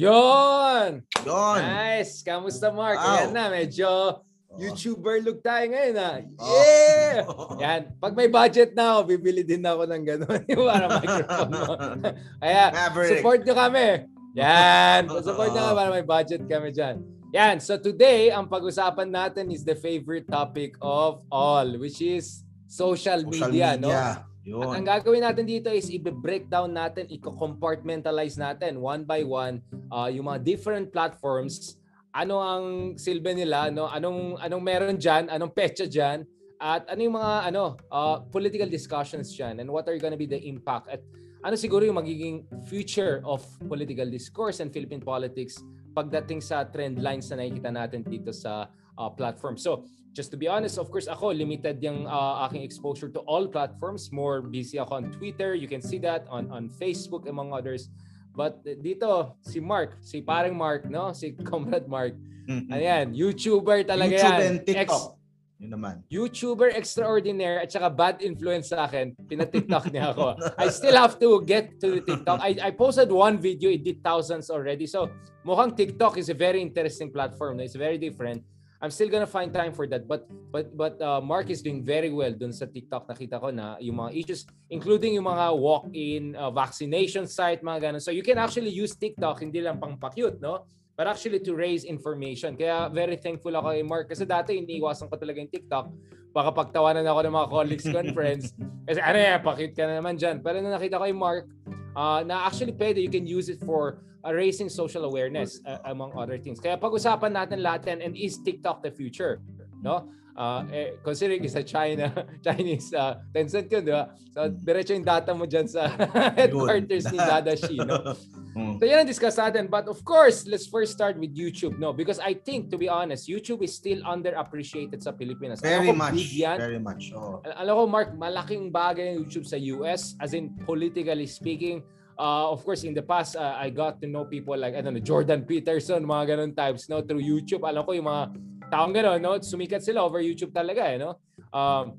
Yon! Yon. Nice! Kamusta Mark? Wow. Ayan na, medyo Oh. YouTuber look tayo ngayon ah. Oh. Yeah! Yan. Pag may budget na ako, bibili din ako ng gano'n. Yung para microphone mo. Kaya, Maverick. support nyo kami. Yan. Support nyo kami para may budget kami dyan. Yan. So today, ang pag-usapan natin is the favorite topic of all, which is social, Social media, no? Media. At Yun. ang gagawin natin dito is i-breakdown natin, i-compartmentalize natin one by one uh, yung mga different platforms, ano ang silbi nila, no? anong anong meron diyan, anong petsa diyan, at ano yung mga ano uh, political discussions diyan and what are going to be the impact at ano siguro yung magiging future of political discourse and Philippine politics pagdating sa trend lines na nakikita natin dito sa uh, platform. So, just to be honest, of course, ako, limited yung uh, aking exposure to all platforms. More busy ako on Twitter. You can see that on, on Facebook, among others. But dito, si Mark, si parang Mark, no? Si Comrade Mark. Ayan, YouTuber talaga YouTube yan. and TikTok. Ex- Yun naman. YouTuber extraordinaire at saka bad influence sa akin, pina-TikTok niya ako. I still have to get to the TikTok. I, I posted one video, it did thousands already. So mukhang TikTok is a very interesting platform. It's very different. I'm still gonna find time for that. But but but uh, Mark is doing very well dun sa TikTok. Nakita ko na yung mga issues, including yung mga walk-in uh, vaccination site, mga ganun. So you can actually use TikTok, hindi lang pang pa-cute, no? but actually to raise information. Kaya very thankful ako kay Mark kasi dati iniiwasan ko talaga yung TikTok. Baka pagtawanan ako ng mga colleagues ko and friends. Kasi ano yan, pakit ka na naman dyan. Pero nung nakita ko yung Mark, uh, na actually pwede, you can use it for uh, raising social awareness uh, among other things. Kaya pag-usapan natin lahat yan, and is TikTok the future? No? Uh, eh, considering isa China, Chinese uh, Tencent yun, di ba? So, diretso yung data mo dyan sa headquarters ni Dada Shi, no? Mm. So yan ang discuss natin. But of course, let's first start with YouTube, no? Because I think, to be honest, YouTube is still underappreciated sa Pilipinas. Very Alam ko, much. yan. Very much. Oh. Al- Alam ko, Mark, malaking bagay ng YouTube sa US, as in politically speaking. Uh, of course, in the past, uh, I got to know people like, I don't know, Jordan Peterson, mga ganun types, no? Through YouTube. Alam ko yung mga taong ganun, no? Sumikat sila over YouTube talaga, eh, no? Um,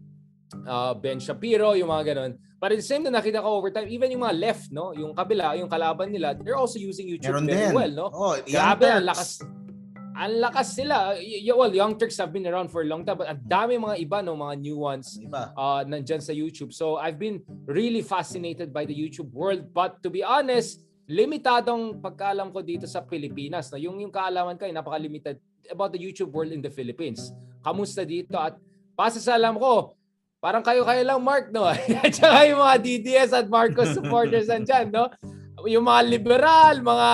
uh, Ben Shapiro, yung mga ganun. But at the same time, nakita ko over time, even yung mga left, no? Yung kabila, yung kalaban nila, they're also using YouTube Meron very din. well, no? Oh, Grabe, ang lakas. Ang lakas sila. Y- well, Young Turks have been around for a long time, but ang dami mga iba, no? Mga new ones Iba. uh, nandyan sa YouTube. So I've been really fascinated by the YouTube world. But to be honest, limitadong pagkaalam ko dito sa Pilipinas. No? Yung, yung kaalaman ko ay napaka-limited about the YouTube world in the Philippines. Kamusta dito? At base sa alam ko, parang kayo-kayo lang, Mark, no? At saka yung mga DDS at Marcos supporters nandyan, no? Yung mga liberal, mga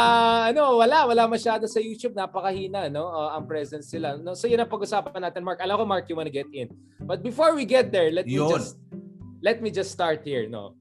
ano, wala, wala masyado sa YouTube, napakahina, no? Uh, ang presence sila. No? So yun ang pag-usapan natin, Mark. Alam ko, Mark, you wanna get in. But before we get there, let me Yun. just let me just start here, no?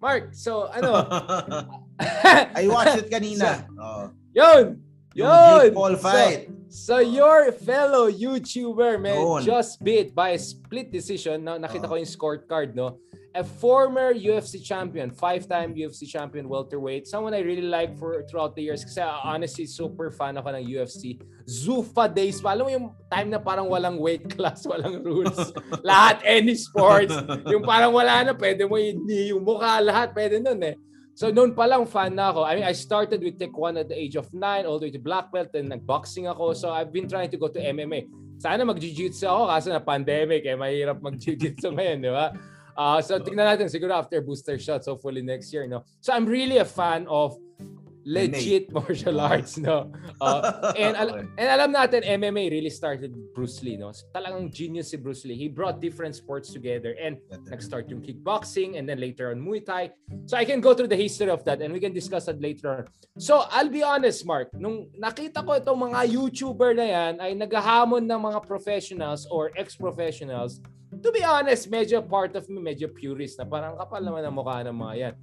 Mark, so ano? I watched it kanina. Oh. yun! Yung Yun! Paul So- fight. So, your fellow YouTuber, man, Yun. just beat by a split decision. No, nakita Oh. ko yung scorecard, no? A former UFC champion, five-time UFC champion welterweight, someone I really like for throughout the years kasi uh, honestly, super fan ako ng UFC. Zufa days pa. Alam mo yung time na parang walang weight class, walang rules. lahat, any sports. Yung parang wala na, pwede mo yung, yung mukha, lahat, pwede nun eh. So noon pa lang fan na ako. I mean, I started with Taekwondo at the age of 9 all the way to black belt and nag-boxing ako. So I've been trying to go to MMA. Sana mag-jiu-jitsu ako kasi na pandemic eh mahirap mag-jiu-jitsu ngayon, di ba? Uh, so tingnan natin siguro after booster shots hopefully next year, no. So I'm really a fan of legit martial arts, no. Uh, and al- and alam natin MMA really started Bruce Lee, no. Talagang genius si Bruce Lee. He brought different sports together and nag-start yung kickboxing and then later on Muay Thai. So I can go through the history of that and we can discuss that later on. So I'll be honest, Mark, nung nakita ko itong mga YouTuber na yan ay naghahamon ng mga professionals or ex-professionals, to be honest, medyo part of me, medyo purist na parang kapal naman ang mukha ng mga yan.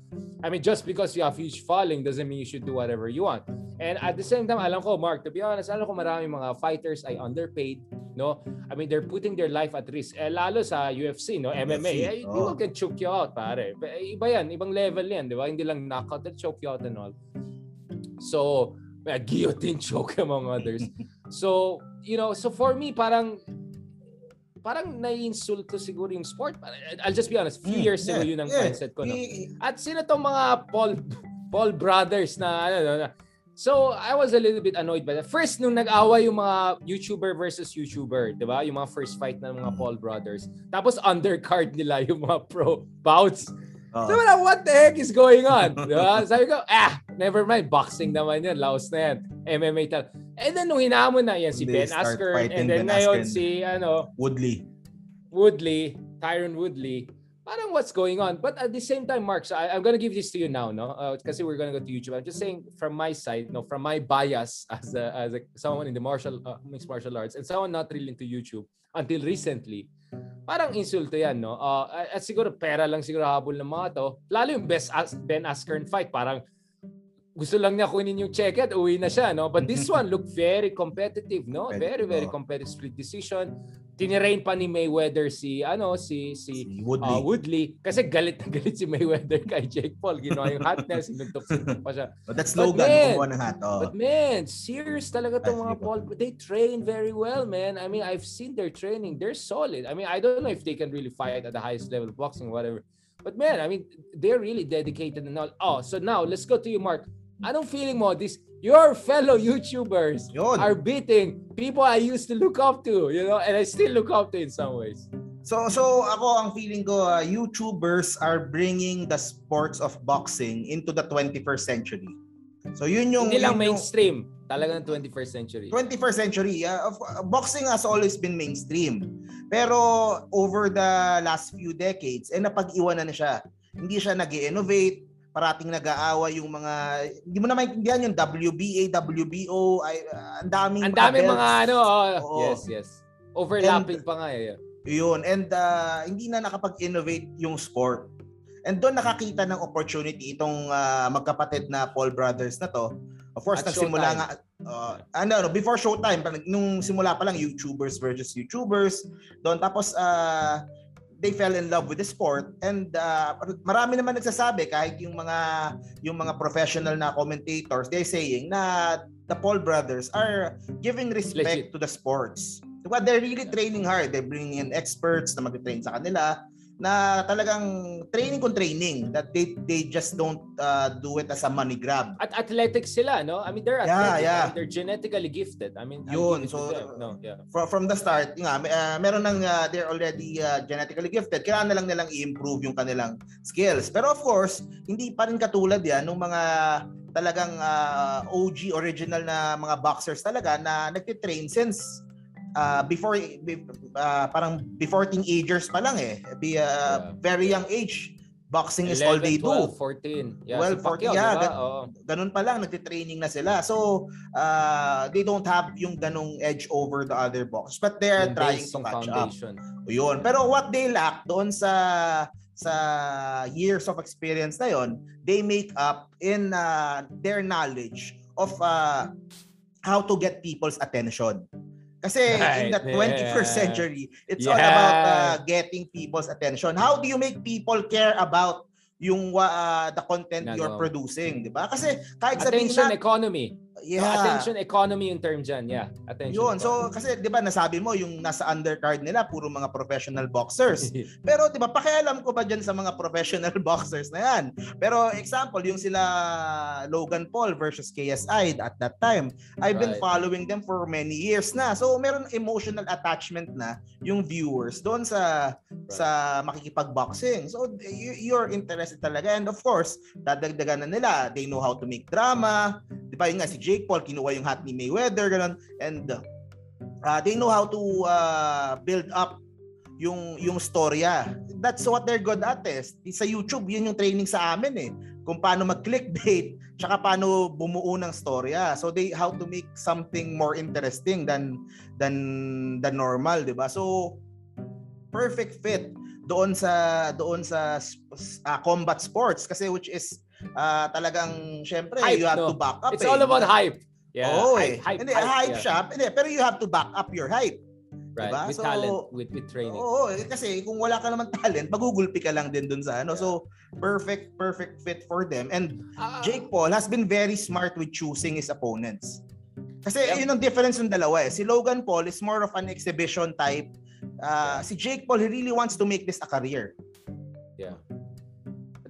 I mean, just because you have huge following doesn't mean you should do whatever you want. And at the same time, alam ko, Mark, to be honest, alam ko maraming mga fighters ay underpaid, no? I mean, they're putting their life at risk. Eh, lalo sa UFC, no? MMA. UFC, Eh, oh. people can choke you out, pare. Eh, Iba yan, ibang level yan, di ba? Hindi lang knockout, they'll choke you out and all. So, may guillotine choke among others. so, you know, so for me, parang parang naiinsulto siguro yung sport. I'll just be honest, few Mm, years ago yeah, yun ang yeah. mindset ko. No? At sino tong mga Paul Paul brothers na ano no, na- So, I was a little bit annoyed by that. First, nung nag-away yung mga YouTuber versus YouTuber, di ba? Yung mga first fight ng mga Paul brothers. Tapos, undercard nila yung mga pro bouts. Oh. So, wala, what the heck is going on? Di ba? Sabi ko, ah, never mind. Boxing naman yan. Laos na yan. MMA tal. And then, nung hinamon na yan, si They Ben Askren. And then, Ben ngayon, Askren. si, ano, Woodley. Woodley, Tyron Woodley, parang what's going on? But at the same time, Mark, so I, I'm gonna give this to you now, no? Uh, kasi we're gonna go to YouTube. I'm just saying from my side, no, from my bias as a, as a, someone in the martial uh, mixed martial arts and someone not really into YouTube until recently, parang insulto yan, no? Uh, at siguro pera lang siguro habol ng mga to. Lalo yung best As- Ben Askren fight, parang gusto lang niya kunin yung check at uwi na siya, no? But this one looked very competitive, no? Very, very Oh. competitive split decision. Tinirain pa ni Mayweather si, ano, si, si Si Woodley. uh, Woodley. Kasi galit na galit si Mayweather kay Jake Paul. Ginawa yung hat niya, sinuntok-suntok pa siya. But that's But Logan. man, kumuha ng hat. Oh. But man, serious talaga tong Ay, mga Paul. They train very well, man. I mean, I've seen their training. They're solid. I mean, I don't know if they can really fight at the highest level of boxing whatever. But man, I mean, they're really dedicated and all. Oh, so now let's go to you, Mark. Anong feeling mo? This your fellow YouTubers Yun. are beating people I used to look up to, you know, and I still look up to in some ways. So so ako ang feeling ko uh, YouTubers are bringing the sports of boxing into the 21st century. So yun yung Hindi lang yun yung- mainstream, talagang 21st century. 21st century. Uh, of- uh, boxing has always been mainstream. Pero over the last few decades, eh napag-iwanan na siya. Hindi siya nag innovate parating nag-aaway yung mga hindi mo na maintindihan yung WBA, WBO, ay uh, ang daming Ang dami belts. mga ano, oh, Oo. yes, yes. Overlapping pa nga eh. Yun. And uh, hindi na nakapag-innovate yung sport. And doon nakakita ng opportunity itong uh, magkapatid na Paul Brothers na to. Of course, At nagsimula Showtime. nga, uh, ano, no, before Showtime, nung simula pa lang, YouTubers versus YouTubers. Doon, tapos, uh, they fell in love with the sport and uh, marami naman nagsasabi kahit yung mga yung mga professional na commentators they're saying na the Paul brothers are giving Legit. respect to the sports Diba, they're really training hard. They're bringing in experts na mag-train sa kanila na talagang training kung training that they they just don't uh, do it as a money grab. At athletics sila, no? I mean, they're Yeah, athletic. yeah. and They're genetically gifted. I mean, Yun, so, no, yeah. From, from the start, nga, may- uh, meron ng uh, they're already uh, genetically gifted. Kailangan na lang nilang i-improve yung kanilang skills. Pero of course, hindi pa rin katulad yan ng mga talagang uh, OG original na mga boxers talaga na nagtitrain since uh, before be- uh, parang before teenagers pa lang eh. Be uh, Yeah. very young age. Boxing is all 11, they 12, do. 14. Yeah, 12, si Pacquiao, 14, yeah, diba? gan- Oo. ganun pa lang, nagtitraining na sila. So, uh, they don't have yung ganong edge over the other boxers. But they're Yung trying to catch up. foundation. Yun. Pero what they lack doon sa sa years of experience na yon, they make up in uh, their knowledge of uh, how to get people's attention. Kasi in the Right, 21st yeah. century, it's all Yeah. about uh, getting people's attention. How do you make people care about yung uh, the content you're Ginagawa mo. producing, 'di ba? Kasi kahit sabihin Attention na, economy. Yeah. Attention economy yung term dyan. Yeah. Attention Yun. economy. So kasi 'di ba nasabi mo yung nasa undercard nila puro mga professional boxers. Pero 'di ba pakialam ko ba diyan sa mga professional boxers na 'yan? Pero example, yung sila Logan Paul versus KSI at that time, I've been Right. following them for many years na. So meron emotional attachment na yung viewers doon sa sa makikipagboxing. So you, you're interested talaga and of course, dadagdagan na nila. They know how to make drama. 'Di ba yun nga si Jake Paul kinuha yung hat ni Mayweather ganun and uh, they know how to uh, build up yung yung storya. That's what they're good at eh. Sa YouTube, yun yung training sa amin eh. Kung paano mag-clickbait, tsaka paano bumuo ng storya. So they how to make something more interesting than than than normal, 'di ba? So perfect fit doon sa doon sa uh, combat sports kasi which is uh, talagang syempre Hype, you have no? to back up It's eh. all about hype. Yeah. Oo hype, eh. hype, hindi, hype, hype, yeah. siya. Hindi, pero you have to back up your hype. Right. diba? With So, talent, with, with training. Oo, eh, kasi kung wala ka naman talent, magugulpi ka lang din dun sa ano. So, perfect, perfect fit for them. And Ah, Jake Paul has been very smart with choosing his opponents. Kasi Yep. yun ang difference ng dalawa eh. Si Logan Paul is more of an exhibition type. Uh, Si Jake Paul, he really wants to make this a career. Yeah.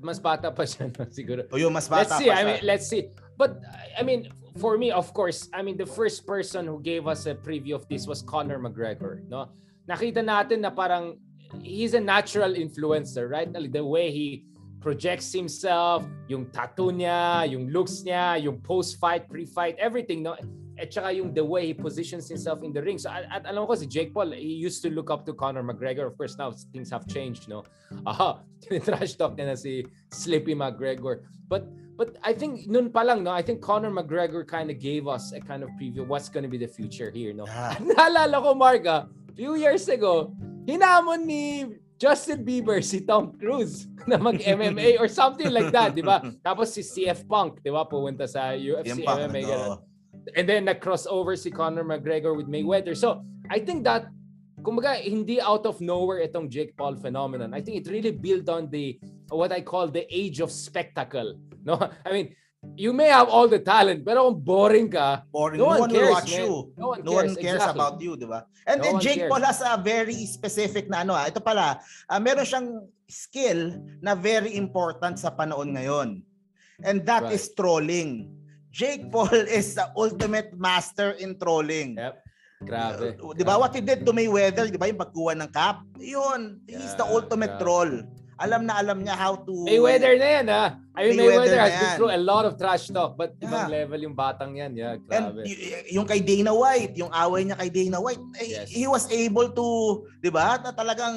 Mas bata pa siya, no? siguro. O yun, mas Let's bata see. pa I mean, let's see. But I mean, for me, of course, I mean, the first person who gave us a preview of this was Conor McGregor, no? Nakita natin na parang he's a natural influencer, right? The way he projects himself, yung tattoo niya, yung looks niya, yung post-fight, pre-fight, everything, no? At saka yung the way he positions himself in the ring. So, at, at alam ko si Jake Paul, he used to look up to Conor McGregor. Of course, now things have changed, no? Aha, trash talk na si Slippy McGregor. But but I think noon pa lang, no, I think Conor McGregor kind of gave us a kind of preview what's going to be the future here, no. Yeah. Naalala ko, Marga, few years ago, hinamon ni Justin Bieber si Tom Cruise na mag-MMA or something like that, di ba? Tapos si CF Punk, di ba, pumunta sa UFC Yan MMA. ganun. And then nag-crossover si Conor McGregor with Mayweather. So, I think that kumbaga hindi out of nowhere itong Jake Paul phenomenon. I think it really built on the what I call the age of spectacle. No, I mean, you may have all the talent, pero kung boring ka, Boring. No No, one one will cares, watch man. you. no one No cares. one cares exactly. about you, di ba? And No then Jake cares. Paul has a very specific na ano, ah, ito pala, ah, meron siyang skill na very important sa panahon ngayon. And that Right. is trolling. Jake Paul is the ultimate master in trolling. Yep. Grabe. Uh, Di ba what he did to Mayweather, di ba yung pagkuha ng cap? Yun, he's the Yeah, ultimate grabe. troll. Alam na alam niya how to Mayweather na yan, ha? I mean, Mayweather Mayweather, has been through a lot of trash talk, but ibang Yeah. level yung batang yan. Yeah, And grabe. y- yung kay Dana White, yung away niya kay Dana White, eh, Yes. he was able to, 'di ba? Na talagang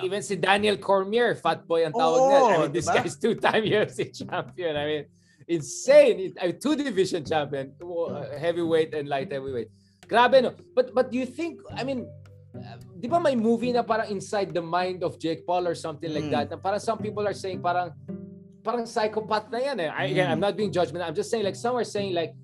Even si Daniel Cormier, fat boy ang tawag Oo, niya. I mean, this diba? guy's two-time UFC champion. I mean, insane. I mean, two-division champion, uh, heavyweight and light heavyweight. Grabe, no? But but do you think, I mean, uh, di ba may movie na parang inside the mind of Jake Paul or something like Mm. that? Na parang some people are saying parang parang psychopath na yan eh. I, again, Mm. I'm not being judgmental. I'm just saying like some are saying like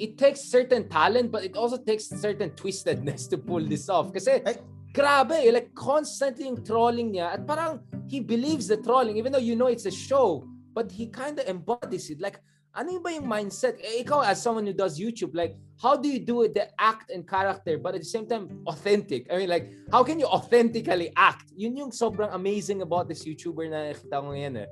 it takes certain talent but it also takes certain twistedness to pull this off. Kasi Ay. grabe, eh, like constantly yung trolling niya at parang he believes the trolling even though you know it's a show but he kind of embodies it. Like ano ba yung mindset? Eh, ikaw as someone who does YouTube, like how do you do it, the act and character but at the same time authentic? I mean like how can you authentically act? Yun yung sobrang amazing about this YouTuber na nakita ko ngayon eh.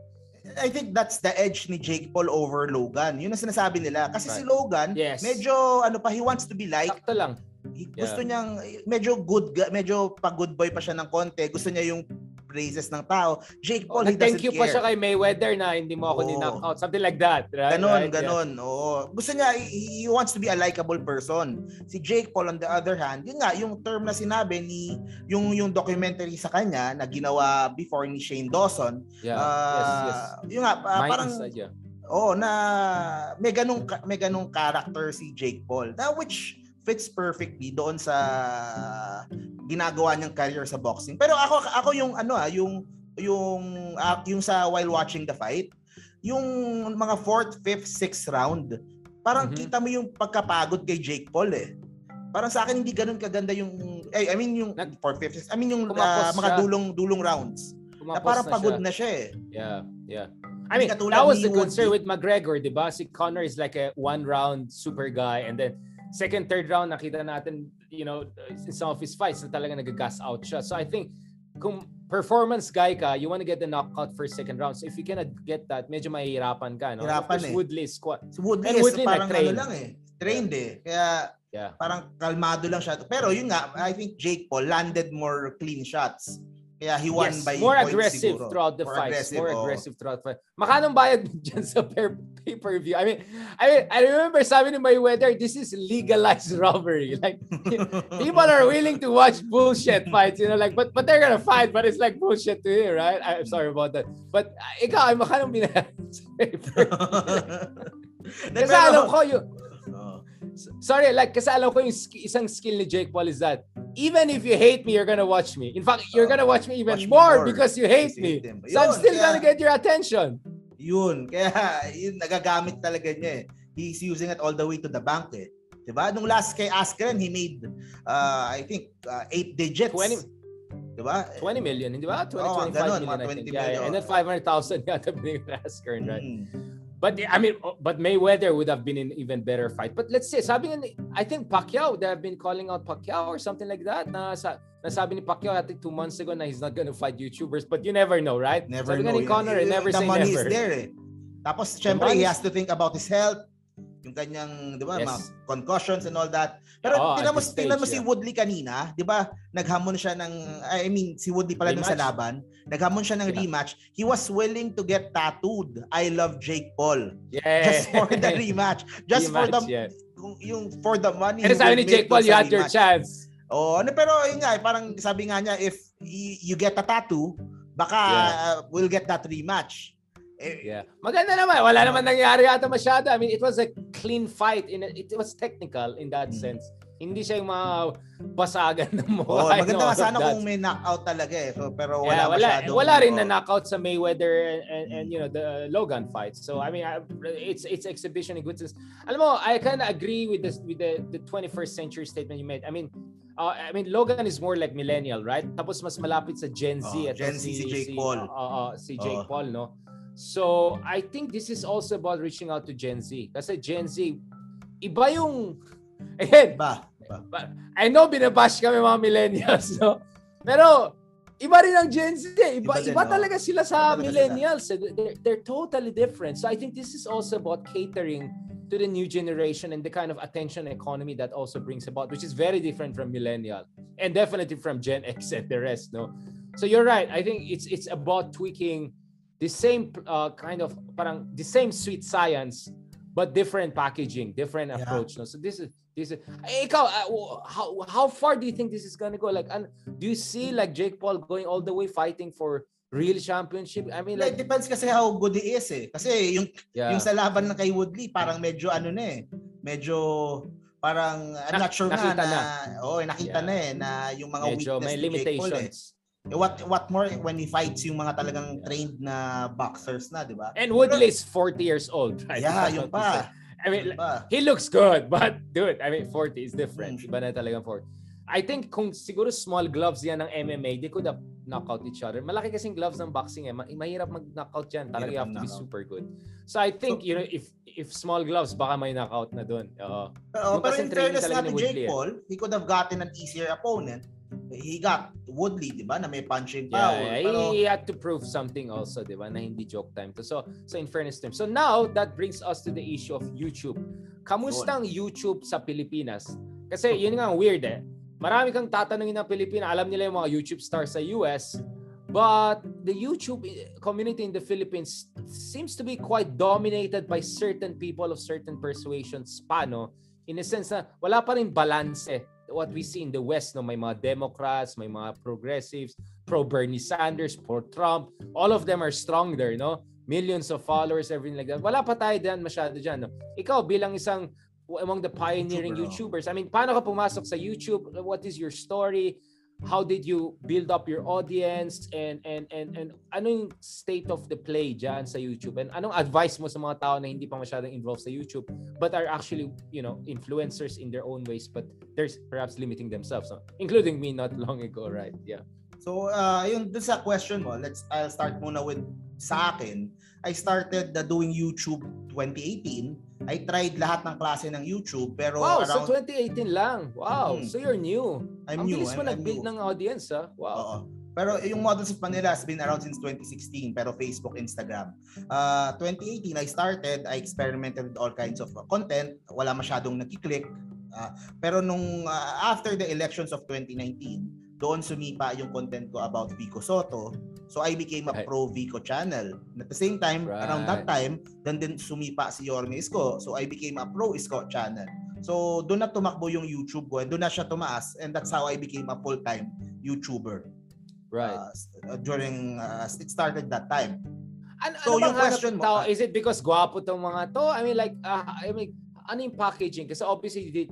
I think that's the edge ni Jake Paul over Logan. Yun ang sinasabi nila. Kasi si Right. Logan, Yes. medyo ano pa, he wants to be like, Sakto lang. he- gusto niyang, medyo good, medyo pa-good boy pa siya ng konti. Gusto niya yung praises ng tao. Jake Paul, he Nag-thank doesn't you care. pa siya kay Mayweather na hindi mo ako Oo. ni-knockout. Something like that. Right? Ganon, Right? ganon. Oo. Gusto niya, he, he wants to be a likable person. Si Jake Paul on the other hand, yun nga, yung term na sinabi ni, yung, yung documentary sa kanya na ginawa before ni Shane Dawson, Yeah. ah, yes, yes. yun nga, ah, Mind parang, yeah. oh, na may ganung, may ganung character si Jake Paul, na which fits perfectly doon sa ginagawa niyang career sa boxing. Pero ako ako yung ano ah, yung yung ah, yung sa while watching the fight, yung mga fourth, fifth, sixth round, parang Mhm. kita mo yung pagkapagod kay Jake Paul eh. Parang sa akin hindi ganoon kaganda yung eh, I mean yung Nag- fourth, fifth, sixth, I mean yung ah, mga siya. dulong dulong rounds. Na Kumapos parang na pagod siya. na siya eh. Yeah, yeah. I mean, that was the concern with McGregor, di ba? Si Conor is like a one-round super guy and then second, third round, nakita natin, you know, in some of his fights na talaga nag-gas out siya. So I think, kung performance guy ka, you want to get the knockout first, second round. So if you cannot get that, medyo mahihirapan ka, no? Hirapan course, eh. Woodley squat. Si Woodley, And is Woodley parang ano lang eh. Trained eh. Kaya Yeah. parang kalmado lang siya. Pero yun nga, I think Jake Paul landed more clean shots. Kaya he won Yes, by more aggressive siguro. through the More fights. aggressive, more oo. aggressive throughout the fight. Makanong bayad dyan sa per, pay-per-view. I mean, I mean, I remember sabi ni Mayweather, this is legalized robbery. Like, people are willing to watch bullshit fights, you know, like, but but they're gonna fight, but it's like bullshit to you, right? I'm sorry about that. But uh, ikaw, ay makanong binayad sa pay-per-view. Kasi alam ko yung, Oo. sorry, like, kasi alam ko yung sk- isang skill ni Jake Paul is that even if you hate me, you're gonna watch me. In fact, you're gonna watch me even Watch more, more because you hate me. So I'm still kaya- gonna get your attention. Yun. Kaya yun, nagagamit talaga niya eh. He's using it all the way to the bank eh. Diba? Nung last kay Askren, he made, uh, I think, uh, eight digits. 20 Diba? 20 million, hindi ba? 20, Oo, 25 ganun, million, mga I 20 think. Yeah, yeah. million. And then 500,000 yata binigay Askren, right? Mm. But I mean, oh, but Mayweather would have been in even better fight. But let's say, sabi nga, ni- I think Pacquiao, they have been calling out Pacquiao or something like that. Na sa, nasabi ni Pacquiao, I think two months ago na he's not gonna fight YouTubers. But you never know, right? Never sabi know. nga ni Conor, Yun, never the say money never. is there eh. Tapos, syempre, he has to think about his health. yung kanyang, 'di ba, Yes. mga concussions and all that. Pero Oo, tingnan mo, tingnan mo stage, si yeah. Woodley kanina, 'di ba? Naghamon siya ng I mean, si Woodley pala dun sa Rematch. laban. Naghamon siya ng Yeah. rematch. He was willing to get tattooed. I love Jake Paul. Yeah. Just for the rematch. Just for the Rematch, yeah. yung for the money. He sabi ni Jake Paul, you had your rematch. chance. Oh, ano pero yun nga, eh, parang sabi nga niya if you get a tattoo, baka Yeah. uh, we'll get that rematch. Eh, Yeah. Maganda naman. Wala naman nangyari ata masyado. I mean, it was a clean fight. In a- it was technical in that Mm. sense. Hindi siya yung mga basagan ng mukha. Oh, and maganda nga sana kung may knockout talaga eh. So, pero wala Yeah, wala, masyadong wala rin oh. na knockout sa Mayweather and, and, and you know the Logan fights. So I mean, I, it's it's exhibition in good sense. Alam mo, I kind of agree with this with the the 21st century statement you made. I mean, uh, I mean Logan is more like millennial, right? Tapos mas malapit sa Gen Z. Oh, Ito Gen Z si Jake Paul. uh, uh, si Jake Oh. Paul, no? So I think this is also about reaching out to Gen Z. Kasi Gen Z, iba yung again, Ba? I know binabash kami mga millennials, no? Pero iba rin ang Gen Z. eh. Iba, Iba din, iba no? talaga sila sa Iba millennials. eh. They're, they're totally different. So I think this is also about catering to the new generation and the kind of attention economy that also brings about, which is very different from millennial and definitely from Gen X and the rest, no? So you're right. I think it's it's about tweaking the same uh, kind of parang the same sweet science but different packaging, different Yeah. approach. No? So this is this is Eh, ikaw uh, w- how how far do you think this is gonna go? Like, an, do you see like Jake Paul going all the way fighting for real championship? I mean, Like, like, depends kasi how good he is eh. Kasi yung yeah, yung sa laban ng kay Woodley, parang medyo ano na eh. Medyo parang I'm Nak- not sure nakita na, na. oh, nakita Yeah. na eh na yung mga medyo weakness may ni Jake Paul eh. Eh, What what more when he fights yung mga talagang trained na boxers na, di ba? And Woodley is 40 years old, right? Yeah, say. pa. I mean, pa. he looks good, but dude, I mean, 40 is different. Mm. Iba na talagang 40. I think kung siguro small gloves yan ng MMA, they could have knocked out each other. Malaki kasing gloves ng boxing eh. Ma- Mahirap mag-knockout yan. Talaga you have to be super good. So I think, So- you know, if if small gloves, baka may knockout na doon. Oo. Pero, Yung pero kasi in fairness to Jake eh. Paul, he could have gotten an easier opponent. He got Woodley, di ba, na may punching Yeah, power. yeah, Pero, he had to prove something also, di ba, na hindi joke time to. So, so in fairness to him. So now, that brings us to the issue of YouTube. Kamusta ang YouTube sa Pilipinas? Kasi yun nga weird eh. Marami kang tatanungin ng Pilipinas. Alam nila yung mga YouTube stars sa US. But the YouTube community in the Philippines seems to be quite dominated by certain people of certain persuasions pa, no? In a sense na wala pa rin balance eh. What we see in the West, no? May mga Democrats, may mga progressives, pro Bernie Sanders, pro Trump. All of them are strong there, no? Millions of followers, everything like that. Wala pa tayo dyan masyado dyan, no? Ikaw bilang isang among the pioneering YouTuber, YouTubers, I mean, paano ka pumasok sa YouTube? What is your story? How did you build up your audience and and and and ano yung state of the play diyan sa YouTube and anong advice mo sa mga tao na hindi pa masyadong involved sa YouTube but are actually you know influencers in their own ways but there's perhaps limiting themselves no? including me not long ago right yeah So, uh, yung dun sa question mo, let's I'll start muna with sa akin. I started uh, doing YouTube 2018. I tried lahat ng klase ng YouTube pero wow so around 2018 lang wow Mhm. so you're new I'm ang new. bilis mo nag-build ng audience ha wow Oo. Pero yung Models of Manila has been around since 2016 pero Facebook, Instagram. Uh, 2018 I started, I experimented with all kinds of content, wala masyadong nagki-click. Uh, pero nung uh, after the elections of 2019, doon sumipa yung content ko about Vico Soto. So I became a Right. pro Vico channel. And at the same time, around that time, doon din sumipa si Yorme Isko. So I became a pro Isko channel. So doon na tumakbo yung YouTube ko and doon na siya tumaas and that's how I became a full-time YouTuber right uh, uh, during uh, it started that time. Ano, So, ano yung bang question mo, tao? ah- is it because gwapo tong mga to? I mean like uh, I mean ano yung packaging? Kasi obviously you did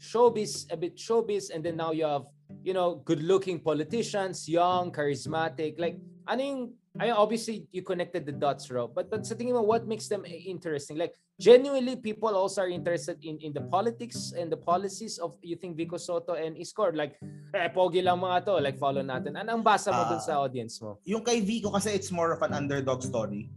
showbiz a bit showbiz and then now you have you know good-looking politicians, young, charismatic. Like ano yung I mean, obviously you connected the dots, Rob. But but sa tingin mo what makes them interesting? Like genuinely people also are interested in in the politics and the policies of you think Vico Soto and Iskor like eh pogi lang mga to like follow natin. Ano ang basa mo dun Ah. sa audience mo? Yung kay Vico kasi it's more of an underdog story.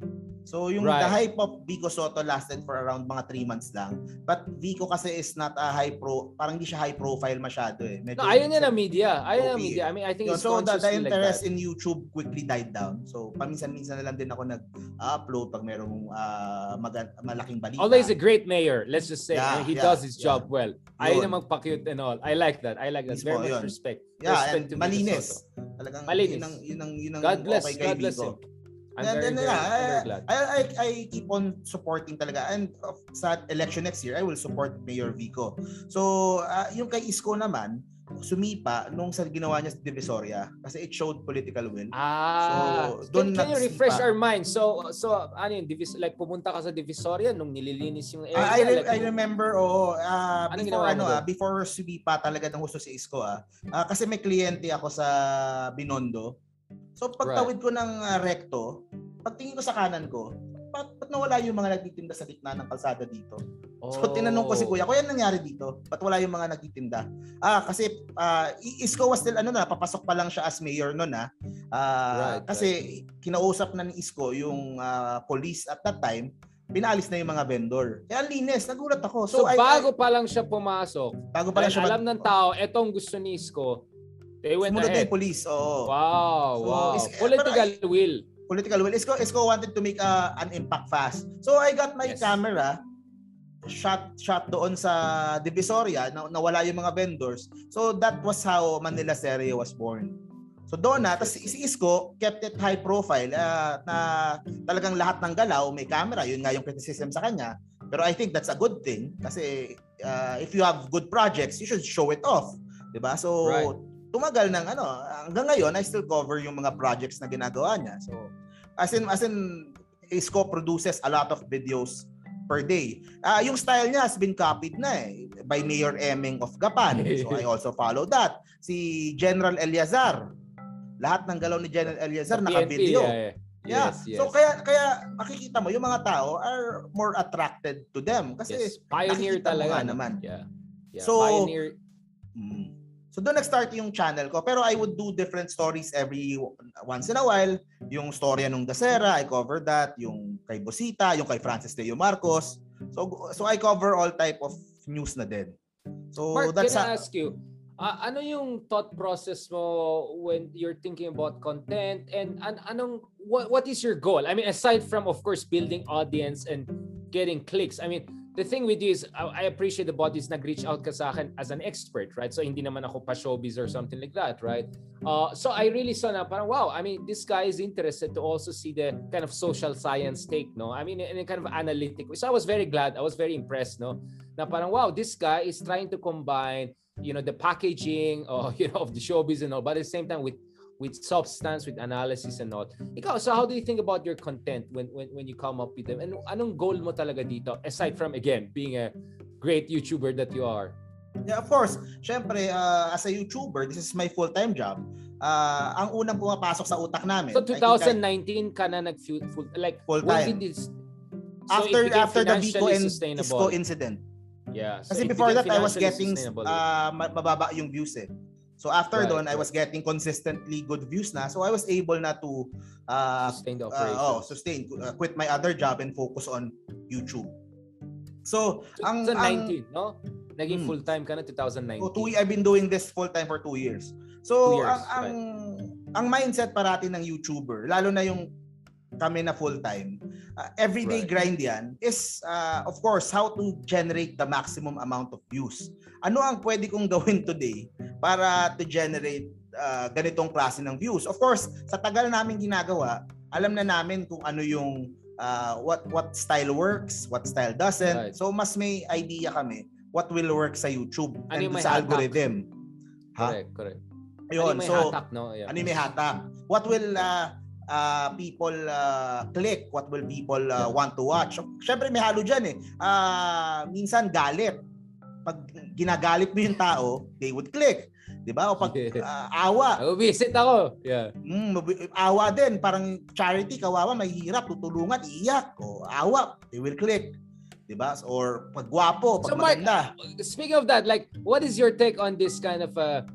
So yung Right. the hype of Vico Soto lasted for around mga 3 months lang. But Vico kasi is not a high pro, parang hindi siya high profile masyado eh. Medyo No, ayun yan ang media. Ayun ang Okay. media. I mean, I think it's so the, the like interest that. in YouTube quickly died down. So paminsan-minsan na lang din ako nag-upload pag merong ah, maga- malaking balita. Although he's a great mayor, let's just say, Yeah, he yeah, does his yeah. job well. Ayaw na magpa-cute and all. I like that. I like that. Mismo, Very much yun. respect. yeah, respect and malinis. Talagang Malinis. yun ang yun ang yun ang God bless. okay kay God bless him. I'm And very, then, very, very I- glad. I, I, I keep on supporting talaga. And of, sa election next year, I will support Mayor Vico. So, ah, yung kay Isko naman, sumipa nung sa ginawa niya sa Divisoria kasi it showed political will. Ah, So, can, doon can you nagsipa. refresh our mind? So, so ano yun, divis, like pumunta ka sa Divisoria nung nililinis yung area? Ah, I, re- like, I remember, oo, ah, Anong before, ginawa mo ano, ah, before sumipa talaga ng gusto si Isko, ah, ah, kasi may kliyente ako sa Binondo. So, pagtawid ko ng ah, recto, pagtingin ko sa kanan ko, ba't, ba't nawala yung mga nagtitinda sa gitna ng kalsada dito? So tinanong ko si Oh. Kuya, Kuya, anong nangyari dito? Ba't wala yung mga nagtitinda? Ah, kasi I- Isko was still ano na, papasok pa lang siya as mayor noon ah. Ah, Right, kasi kinausap na ni Isko yung ah, police at that time, pinalis na yung mga vendor. Kaya linis, nagulat ako. So, So, I- bago pa lang siya pumasok, I- bago pa lang siya alam ng tao, etong gusto ni Isko, they went Sumunod ahead. yung police. Oo. Wow, So, wow. is- Political will. Political will. Isko, Isko wanted to make ah, an impact fast. So I got my Yes. camera shot shot doon sa Divisoria na nawala yung mga vendors. So that was how Manila Serie was born. So doon na, tapos si Isko kept it high profile ah, na talagang lahat ng galaw may camera. Yun nga yung criticism sa kanya. Pero I think that's a good thing kasi ah, if you have good projects, you should show it off. 'Di ba? So Right. tumagal ng ano, hanggang ngayon I still cover yung mga projects na ginagawa niya. So as in as in Isko produces a lot of videos per day. Ah, yung style niya has been copied na eh by Mayor Emeng of Gapan. So I also follow that. Si General Eliazar. Lahat ng galaw ni General Eliazar naka-video. yeah, Yeah. Yes, yes. So kaya kaya makikita mo yung mga tao are more attracted to them kasi yes. Pioneer talaga. naman. Yeah. yeah. So, Pioneer. Mm. So doon nag-start yung channel ko. Pero I would do different stories every once in a while. Yung storya nung Dasera, I cover that. Yung kay Bosita, yung kay Francis Leo Marcos. So so I cover all type of news na din. So Mark, that's can I ask you, ah, ano yung thought process mo when you're thinking about content and an anong what what is your goal? I mean aside from of course building audience and getting clicks. I mean the thing with you is I I appreciate the bodies nag-reach out ka sa akin as an expert, right? So hindi naman ako pa showbiz or something like that, right? Uh, so I really saw na parang wow, I mean this guy is interested to also see the kind of social science take, no? I mean in a kind of analytic. So I was very glad, I was very impressed, no? Na parang wow, this guy is trying to combine you know the packaging or you know of the showbiz and all but at the same time with with substance with analysis and all ikaw so how do you think about your content when when when you come up with them and anong goal mo talaga dito aside from again being a great YouTuber that you are Yeah, of course. Syempre, uh, as a YouTuber, this is my full-time job. Uh, ang unang pumapasok sa utak namin. so I think I- 2019 ka na nag full, like Full when did this so after after the Vico and Isko incident. yeah so Kasi before that, I was getting uh, ma- mababa yung views eh. So after Right, doon, I right. was getting consistently good views na. So I was able na to uh, sustain the uh, operation oh, sustain, uh, quit my other job and focus on YouTube. So, ang, ang 2019 no naging Hmm. full time ka na 2019 oh, two, I've been doing this full time for two years. Two So, years, ang, ang, ang mindset parati ng YouTuber, lalo na yung kami na full time, uh, everyday Right. grind yan is uh, of course how to generate the maximum amount of views. Ano ang pwede kong gawin today para to generate uh, ganitong klase ng views? Of course, sa tagal namin ginagawa, alam na namin kung ano yung uh, what what style works, what style doesn't. Right. So mas may idea kami what will work sa YouTube Ano and sa hatak? algorithm. Ha? correct correct ano Ayun, may so hatak no yeah. ano yung may hatak? What will uh, uh, people uh, click? What will people uh, want to watch? Siyempre may halo dyan eh. Uh, minsan galit. Pag ginagalit mo yung tao, they would click. 'Di ba? O pag uh, awa, visit ako. Yeah. mm, awa din, parang charity, kawawa, mahihirap, tutulungan, iiyak. O awa, they will click. 'Di ba? Or pag gwapo, pag So, Mark, maganda. Speaking of that, like, what is your take on this kind of uh,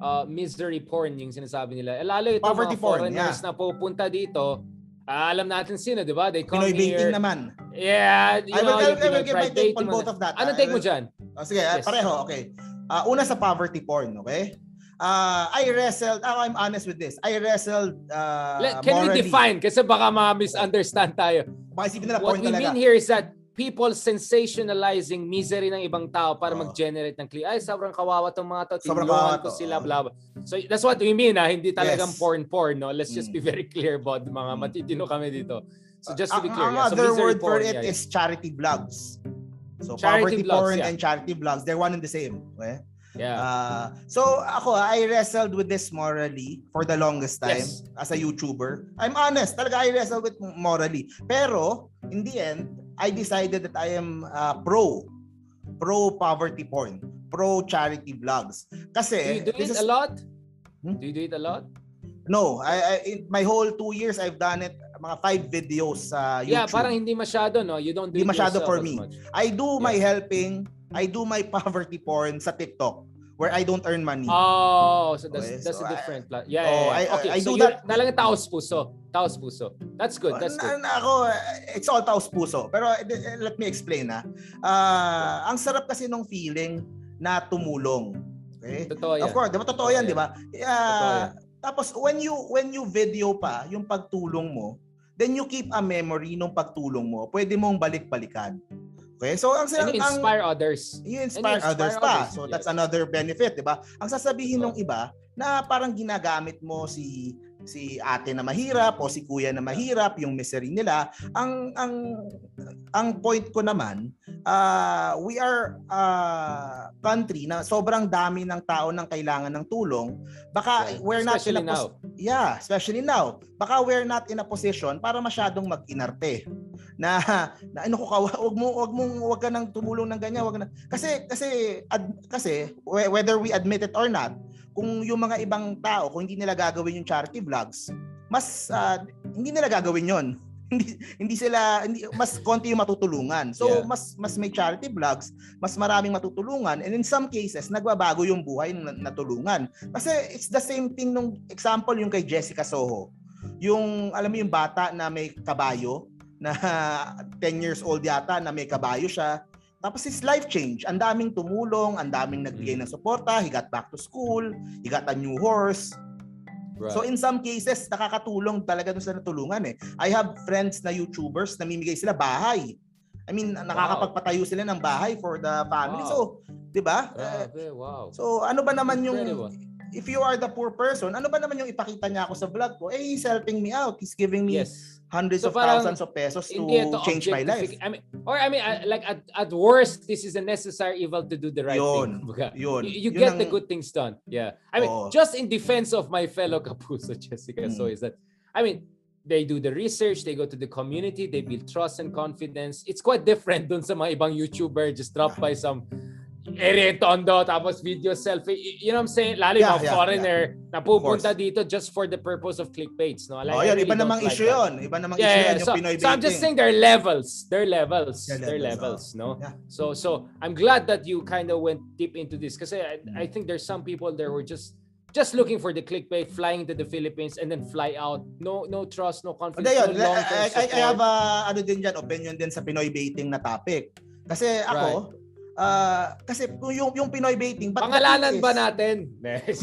uh, misery porn yung sinasabi nila? Eh, lalo itong Poverty mga porn, foreigners yeah. na pupunta dito, Ah, alam natin sino, di ba? They come Pinoy here. naman. Yeah, you I will, know, I will, I will give my take on both of that. Ano I take mo dyan? Oh, sige, ah, Yes. pareho, okay. Ah, una sa poverty porn, okay? Ah, I wrestled, ah, I'm honest with this. I wrestled uh, Let- Can we morally. define? Kasi baka ma-misunderstand tayo. Baka isipin nila What porn we talaga. mean here is that people sensationalizing misery ng ibang tao para Oo. mag-generate ng clip. Ay, sobrang kawawa tong mga to. Sobrang kawawa ko to, sila, blah, blah. So that's what we mean ha. Hindi talagang Yes. porn-porn. No? Let's just Mm. be very clear about mga Mm. matitino kami dito. So just to be clear. Ang yeah. So other misery word for porn, it yeah, is charity vlogs. So Charity poverty vlogs, porn yeah. and charity vlogs, they're one and the same. Okay? Yeah. Uh, so ako, I wrestled with this morally for the longest time Yes. as a YouTuber. I'm honest, talaga I wrestled with morally. Pero in the end, I decided that I am uh, pro pro poverty porn, pro charity vlogs. do Kasi you do this it is- a lot? Hmm? Do you do it a lot? No, I, I in my whole two years I've done it mga five videos sa YouTube. Yeah, parang hindi masyado, no? You don't do Hindi it masyado for me. much. I do my Yeah. helping, I do my poverty porn sa TikTok where I don't earn money. Oh, so that's Okay, that's so a I- different pla- Yeah, yeah, Oh, yeah. I- Okay, I so do that- talagang taos puso. Taos puso. That's good. That's good. na- ako, it's all taos puso. Pero eh, eh, let me explain na. Ah, ang sarap kasi nung feeling na tumulong. Okay? Totoo yan. Of course, 'di ba totoo 'yan, 'di ba? Yeah. Tapos when you when you video pa yung pagtulong mo, then you keep a memory nung pagtulong mo. Pwede mong balik-balikan. Okay? So ang And you ang inspire others. you inspire, inspire others pa. others, So yes. that's another benefit, 'di ba? Ang sasabihin Oh. ng iba na parang ginagamit mo si si ate na mahirap o si kuya na mahirap, yung misery nila. Ang ang ang point ko naman, uh, we are a country na sobrang dami ng tao nang kailangan ng tulong. Baka Yeah. we're not Especially in a pos- now. Yeah, especially now. Baka we're not in a position para masyadong mag-inarte. Na na ano ko wag mo wag mong wag ka nang tumulong ng ganyan, wag na. Kasi kasi ad, kasi whe- whether we admit it or not, kung yung mga ibang tao kung hindi nila gagawin yung charity vlogs, mas ah, hindi nila gagawin 'yon. hindi hindi sila hindi mas konti yung matutulungan. So Yeah. mas mas may charity vlogs, mas maraming matutulungan and in some cases nagbabago yung buhay ng na- natulungan. Kasi it's the same thing nung example yung kay Jessica Soho. Yung alam mo yung bata na may kabayo na 10 years old yata na may kabayo siya. Tapos his life change. Ang daming tumulong, ang daming nagbigay ng suporta, he got back to school, he got a new horse. Right. So in some cases, nakakatulong talaga doon sa natulungan eh. I have friends na YouTubers, namimigay sila bahay. I mean, nakakapagpatayo sila ng bahay for the family. Wow. So, 'di ba? Grabe, wow. So ano ba naman yung Incredible. If you are the poor person, ano ba naman yung ipakita niya ako sa vlog ko? Eh he's helping me out. He's giving me Yes. hundreds So of parang thousands of pesos to change my life. I mean, or I mean, uh, like at, at worst, this is a necessary evil to do the right thing. Yun. Kumbaga, Yun. You, you Yun get ang- the good things done. Yeah. I mean, Oo. just in defense of my fellow Kapuso, Jessica, Mm. so is that, I mean, they do the research, they go to the community, they build trust and confidence. It's quite different dun sa mga ibang YouTuber just drop by some ere tondo tapos video selfie. You know what I'm saying? Lalo yung Yeah, yeah, foreigner na pupunta dito just for the purpose of clickbaits. No? Like, Oh, I yun, really iba namang like issue that. 'yon. Iba namang Yeah, issue yeah, 'yan, yung so, Pinoy so I'm just saying there are levels. There are levels. There are There are levels, levels, no? Yeah. So so I'm glad that you kind of went deep into this because I. I think there's some people there who are just just looking for the clickbait, flying to the Philippines and then fly out. No no trust, no confidence, yun. no I, I, I support. have a, ano din dyan, opinion din sa Pinoy baiting na topic. Kasi ako, ah, kasi yung, yung Pinoy baiting, but Pangalanan ba natin?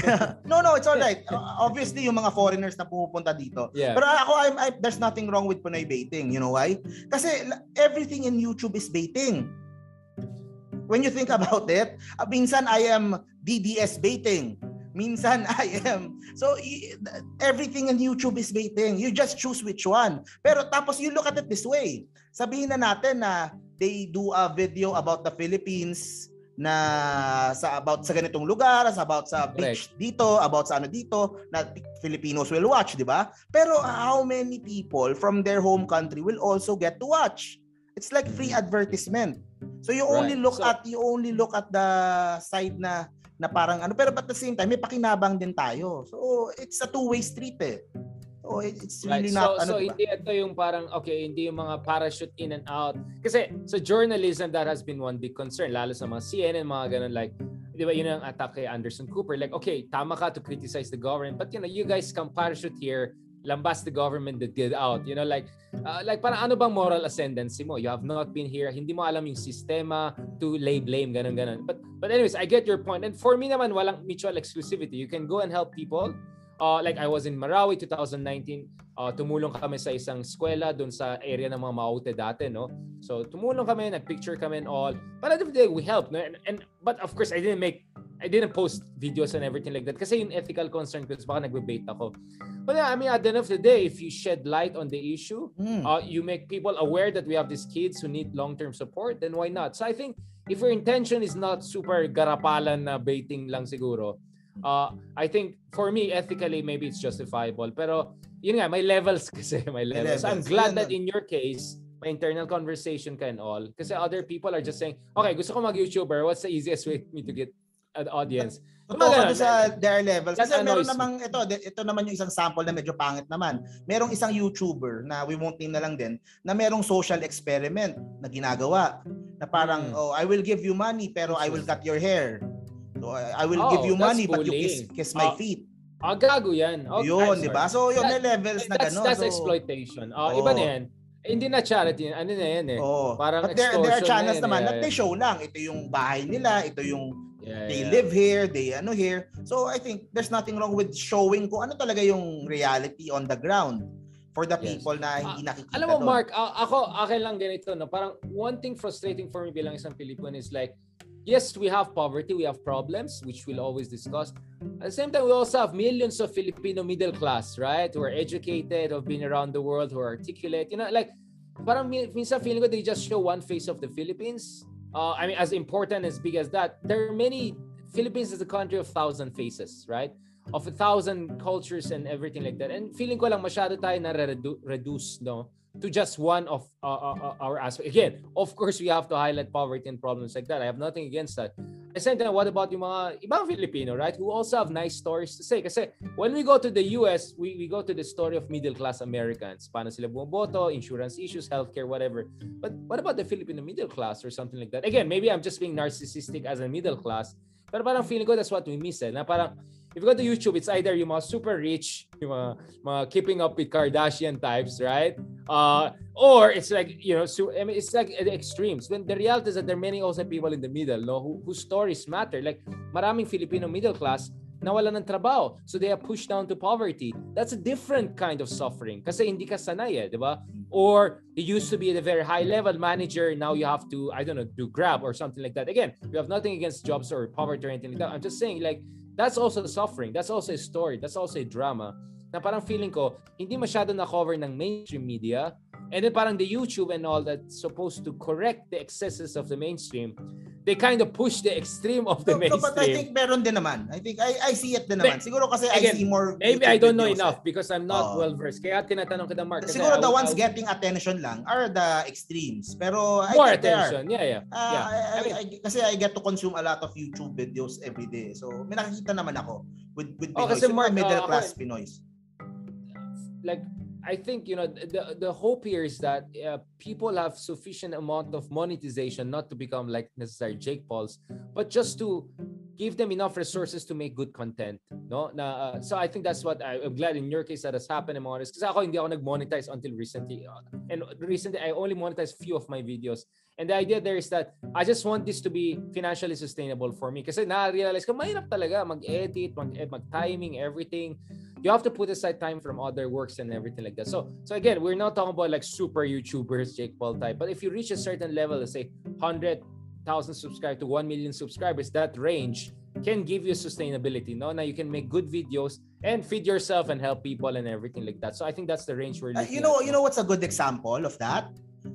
no, no, it's alright. Uh, obviously, yung mga foreigners na pumupunta dito. yeah. Pero ako, I'm, I, there's nothing wrong with Pinoy baiting. You know why? Kasi everything in YouTube is baiting. When you think about it, uh, minsan I am DDS baiting. Minsan I am. So everything in YouTube is baiting. You just choose which one. Pero tapos you look at it this way. Sabihin na natin na they do a video about the Philippines na sa about sa ganitong lugar, sa about sa beach dito, about sa ano dito na Filipinos will watch, di ba? Pero how many people from their home country will also get to watch? It's like free advertisement. So you only Right. look So- at you only look at the side na na parang ano pero at the same time may pakinabang din tayo. So it's a two-way street eh. So it- it's really Right. not so, ano so diba? hindi ito yung parang okay, hindi yung mga parachute in and out. Kasi sa journalism that has been one big concern lalo sa mga CNN mga ganun like 'di ba yun ang attack kay Anderson Cooper like okay, tama ka to criticize the government but you know, you guys come parachute here lambas the government that get out. You know, like, uh, like parang ano bang moral ascendancy mo? You have not been here. Hindi mo alam yung sistema to lay blame, ganun, ganun. But, but anyways, I get your point. And for me naman, walang mutual exclusivity. You can go and help people. Uh, like I was in Marawi 2019, uh, tumulong kami sa isang eskwela doon sa area ng mga Maute dati, no? So tumulong kami, nagpicture kami and all. But at the end we helped, no? And, and but of course, I didn't make I didn't post videos and everything like that kasi yung ethical concern ko baka nagbe-bait ako. But yeah, I mean at the end of the day, if you shed light on the issue, Mm. uh, you make people aware that we have these kids who need long-term support, then why not? So I think if your intention is not super garapalan na baiting lang siguro, uh, I think for me ethically maybe it's justifiable. Pero yun nga, may levels kasi, may levels. I'm levels. glad Yun that in your case, may internal conversation ka and all. Kasi other people are just saying, okay, gusto ko mag-YouTuber, what's the easiest way for me to get an audience? Totoo Kumbaga, doon sa their levels. that Kasi meron namang, ito, ito naman yung isang sample na medyo pangit naman. Merong isang YouTuber na we won't name na lang din, na merong social experiment na ginagawa. Na parang, Hmm. oh, I will give you money pero I will cut your hair. So, I will Oh, give you that's money but you kiss, bullying. kiss my Ah, feet. Ah, gago yan. Oh, yun, di ba? So, yun, That- may levels na that's, gano'n. that's so, exploitation. Ah, Oo. Iba na yan. Hindi na charity. Ano na yan eh. Oo. Parang But there, there are channels na naman eh. that they show lang. Ito yung bahay nila, ito yung Yeah, they yeah. live here, they ano here. So I think there's nothing wrong with showing kung ano talaga yung reality on the ground for the Yes. people na hindi nakikita Alam mo, doon. Mark, a- ako, akin lang ganito, no? parang one thing frustrating for me bilang isang Pilipino is like, yes, we have poverty, we have problems, which we'll always discuss. At the same time, we also have millions of Filipino middle class, right? Who are educated, who have been around the world, who are articulate. You know, like, parang min- minsan feeling ko they just show one face of the Philippines. Uh, I mean, as important, as big as that, there are many, Philippines is a country of thousand faces, right? Of a thousand cultures and everything like that. And feeling ko lang masyado tayo na reduce no to just one of uh, uh, uh, our aspects. Again, of course, we have to highlight poverty and problems like that. I have nothing against that. At the same time, what about yung mga ibang Filipino, right? Who also have nice stories to say. Kasi when we go to the US, we, we go to the story of middle-class Americans. Paano sila bumoboto, insurance issues, healthcare, whatever. But what about the Filipino middle class or something like that? Again, maybe I'm just being narcissistic as a middle class. Pero parang feeling ko that's what we miss eh. Na parang, if you go to YouTube, it's either yung mga super rich, yung mga, mga keeping up with Kardashian types, right? Uh, or it's like, you know, so, I mean, it's like the extremes. When the reality is that there are many also people in the middle, no, who, whose stories matter. Like, maraming Filipino middle class nawala ng trabaho. So they are pushed down to poverty. That's a different kind of suffering kasi hindi ka sanay eh, di ba? Or you used to be at a very high level manager, now you have to, I don't know, do Grab or something like that. Again, we have nothing against jobs or poverty or anything like that. I'm just saying like, that's also suffering. That's also a story. That's also a drama. Na parang feeling ko, hindi masyado na-cover ng mainstream media. And then parang the YouTube and all that supposed to correct the excesses of the mainstream, they kind of push the extreme of the No, no, mainstream. but I think meron din naman. I think I I see it din naman. Siguro kasi Again, I see more Maybe I don't know enough eh. because I'm not Oo. well versed. Kaya tinatanong kita, Mark. kasi Siguro I the ones I getting attention lang are the extremes. Pero I more are. attention. Yeah, yeah. Ah, yeah. I, I, I mean- I- kasi I get to consume a lot of YouTube videos every day. So, may nakikita naman ako with with Oh, Pinoy. kasi Yung Mark, mga middle uh, class ako- Pinoys. like I think you know the the hope here is that uh, people have sufficient amount of monetization not to become like necessary Jake Pauls, but just to give them enough resources to make good content. No, na uh, so I think that's what I, I'm glad in your case that has happened. I'm honest, kasi ako hindi ako nag-monetize until recently, uh, and recently I only monetized few of my videos. And the idea there is that I just want this to be financially sustainable for me. Kasi na-realize ko, mahirap talaga mag-edit, mag- eh, mag-timing, everything. You have to put aside time from other works and everything like that. So, so again, we're not talking about like super YouTubers, Jake Paul type. But if you reach a certain level, let's say 100,000 subscribers to 1 million subscribers, that range can give you sustainability. No, now you can make good videos and feed yourself and help people and everything like that. So I think that's the range we're Uh, you know, at. you know what's a good example of that?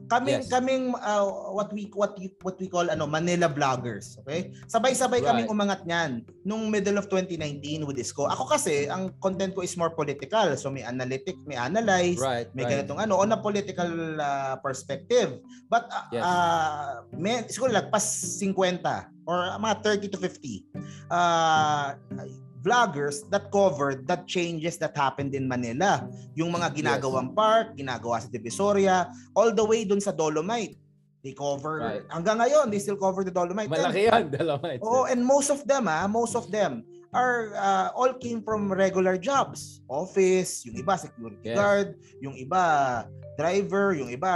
Kaming Yes. kaming uh, what we what you, what we call ano Manila vloggers, okay? Sabay-sabay kaming Right. umangat niyan nung middle of 2019 with Isko. Ako kasi ang content ko is more political. So may analytic, may analyze, right, may right. ganitong ano on a political uh, perspective. But uh, Yes. uh, may siguro lagpas 50 or mga 30 to 50 uh, vloggers that covered that changes that happened in Manila. Yung mga ginagawang park, ginagawa sa Divisoria, all the way dun sa Dolomite. They cover, Right. hanggang ngayon, they still cover the Dolomite. And- Malaki yan, dalawa. Oo, and most of them, ah, most of them are uh, all came from regular jobs. Office, yung iba security Yes. guard, yung iba driver, yung iba.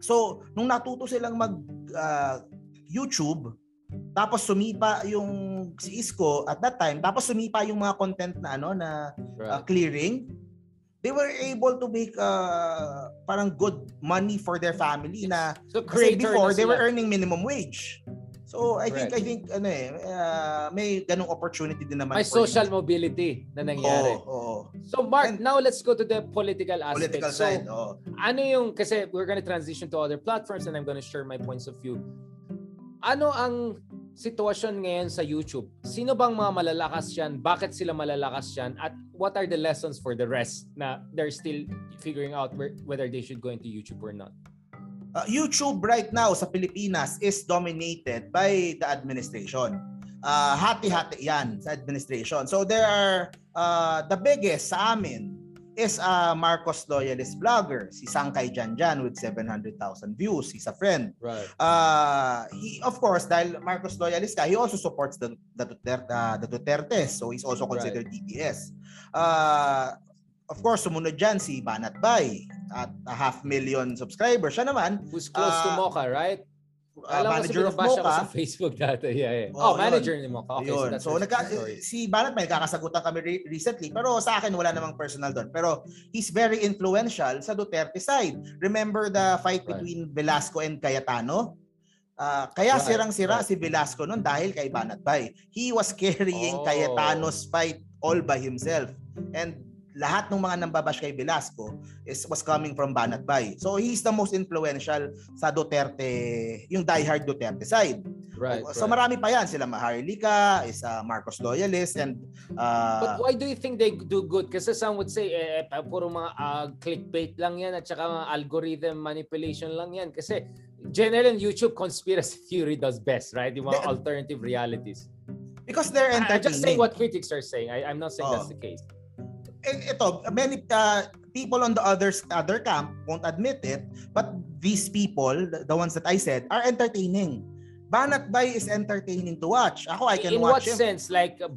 So, nung natuto silang mag uh, YouTube, tapos sumipa yung si Isko at that time, tapos sumipa yung mga content na ano na uh, clearing, they were able to make uh, parang good money for their family na so kasi before na they were earning minimum wage. So I think Correct. I think ano eh uh, may ganung opportunity din naman may social youth. mobility na nangyari. Oo, oo. So Mark, And- now let's go to the political aspect. Political so, side. oo. ano yung, kasi we're gonna transition to other platforms and I'm gonna share my points of view. Ano ang sitwasyon ngayon sa YouTube? Sino bang mga malalakas yan? Bakit sila malalakas yan? At what are the lessons for the rest na they're still figuring out whether they should go into YouTube or not? Uh, YouTube right now sa Pilipinas is dominated by the administration. Uh, hati-hati yan sa administration. So there are uh, the biggest sa amin is a Marcos loyalist vlogger, si Sangkay Janjan with 700,000 views. He's a friend. Right. uh, he of course dahil Marcos loyalist ka, he also supports the the Duterte, uh, the Dutertes. So he's also considered DDS. Uh, of course, sumunod dyan si Banat Bay at a half million subscribers. Siya naman, Who's close to Ah, Mocha, right? Uh, Alam manager of Mocha. sa Facebook dati. Yeah, yeah. Oo, Oh, manager ni Mocha. Okay, so Yun. that's So, nagka, si Banat may nagkakasagutan kami re- recently pero sa akin wala namang personal doon. Pero he's very influential sa Duterte side. Remember the fight Right. between Velasco and Cayetano? Ah, kaya Right, sirang-sira right. si Velasco noon dahil kay Banat Bay. He was carrying Oh. Cayetano's fight all by himself. And lahat ng mga nambabash kay Velasco is was coming from Banat Bay. So he's the most influential sa Duterte, yung diehard Duterte side. Right, So right. marami pa yan. Sila Maharlika, is a Marcos loyalist, and But uh, why do you think they do good? Kasi some would say, eh, eh, puro mga ah, clickbait lang yan at saka mga algorithm manipulation lang yan. Kasi general YouTube conspiracy theory does best, right? Yung mga The- alternative realities. because they're I- I'm just saying entertaining. what critics are saying. I, I'm not saying Oo. that's the case. Eh, ito, many uh, people on the others other camp won't admit it, but these people, the, the ones that I said, are entertaining. Banat Bay is entertaining to watch. Ako, I can In what watch him. sense? Like, uh,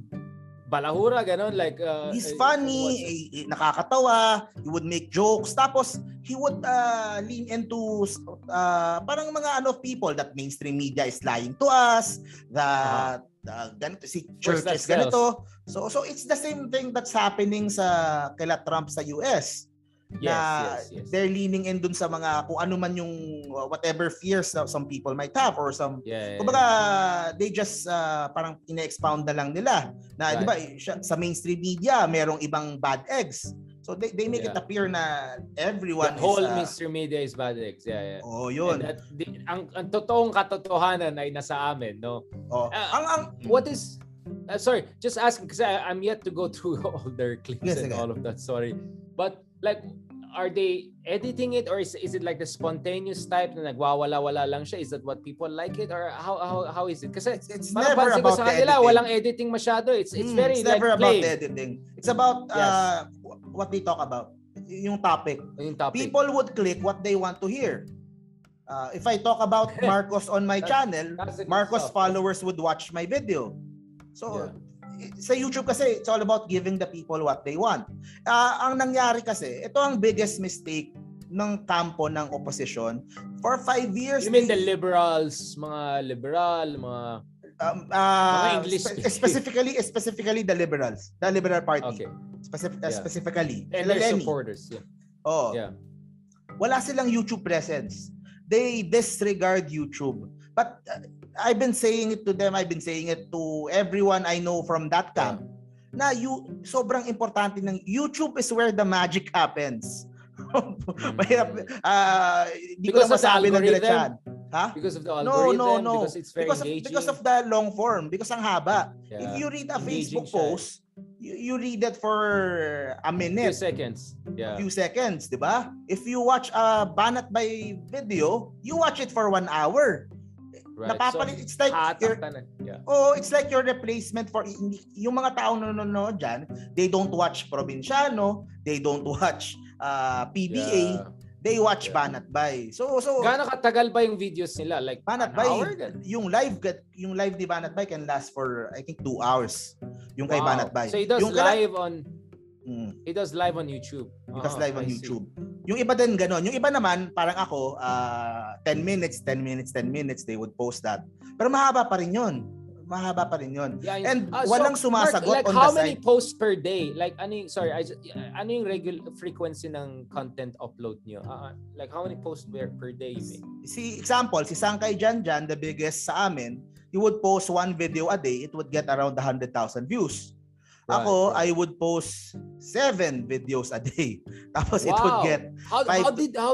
balahura, ganon? Like, uh, He's uh, funny, what- eh, eh, nakakatawa, he would make jokes, tapos he would uh, lean into uh, parang mga ano people that mainstream media is lying to us, that uh, ganito, si course, church that is ganito. So so it's the same thing that's happening sa kila Trump sa US. Yes, na yes, yes. they're leaning in dun sa mga kung ano man yung uh, whatever fears that some people might have or some Yeah, yeah, Kumbaga, they just uh, parang ine-expound na lang nila. Na, Right. di ba, sa mainstream media, merong ibang bad eggs. So, they, they make it Yeah. appear na everyone The whole is... uh, mainstream media is bad eggs. Yeah, yeah. oh, And yun. that, the, ang, ang totoong katotohanan ay nasa amin, no? Oh. Ah, ang, ang, What is uh, sorry, just asking because I'm yet to go through all their clips Yes, and sige. all of that. Sorry, but like, are they editing it or is, is it like the spontaneous type na nagwawala-wala lang siya? Is that what people like it or how how how is it? Kasi it's, it's never ko about sa the kanila, editing. walang editing masyado. It's it's Hmm, very it's like never about plain. the editing. It's about Yes. uh, what they talk about. Yung topic. Yung topic. People would click what they want to hear. Uh, if I talk about Marcos on my channel, Marcos stuff. followers would watch my video. So, sa YouTube kasi, it's all about giving the people what they want. Ah, ang nangyari kasi, ito ang biggest mistake ng kampo ng opposition. For five years, You mean the liberals, mga liberal, mga um, ah, Mga English spe- specifically specifically the liberals, the Liberal Party. okay. Specific, Yeah. specifically. And their Lenny. supporters. Yeah. Oo. Yeah. wala silang YouTube presence. They disregard YouTube. But uh, I've been saying it to them, I've been saying it to everyone I know from that camp, na you, sobrang importante ng YouTube is where the magic happens. Mahirap, ah, di ko Because masabi ng diretsahan. Ha? Because of the No, algorithm, no, no. because it's very Because of, engaging. because of the long form, because ang haba. If Yeah. you read a Engaging Facebook siya post, you, you read it for a few minute. seconds. Yeah. few seconds, di ba? If you watch a Banat by video, you watch it for one hour. Right. Napapalit, it's like your, na. Yeah. oh, it's like your replacement for yung mga tao nanonood dyan, they don't watch Provinciano, they don't watch uh, PBA, Yeah. They watch Yeah. Banat Bay. So so Gaano katagal ba yung videos nila? Like, Banat an Bay, yung live yung live ni Banat Bay can last for I think two hours. Yung kay Wow. Banat Bay. So he does yung live on Mm, he does live on YouTube. because Ah, live on I see. YouTube. Yung iba din ganon. Yung iba naman, parang ako, ah 10 minutes, 10 minutes, 10 minutes, they would post that. Pero mahaba pa rin yun. Mahaba pa rin yun. Yeah, And Ah, walang so, sumasagot Mark, like on how the many side. posts per day? Like ano yung, sorry, I just, ano yung regular frequency ng content upload niyo? Ah, ah, like how many posts per, per day you make? Si example, si Sangkay Janjan, the biggest sa amin, he would post one video a day, it would get around 100,000 views. Right, Ako. I would post seven videos a day. Tapos it would Wow. get How, five how did how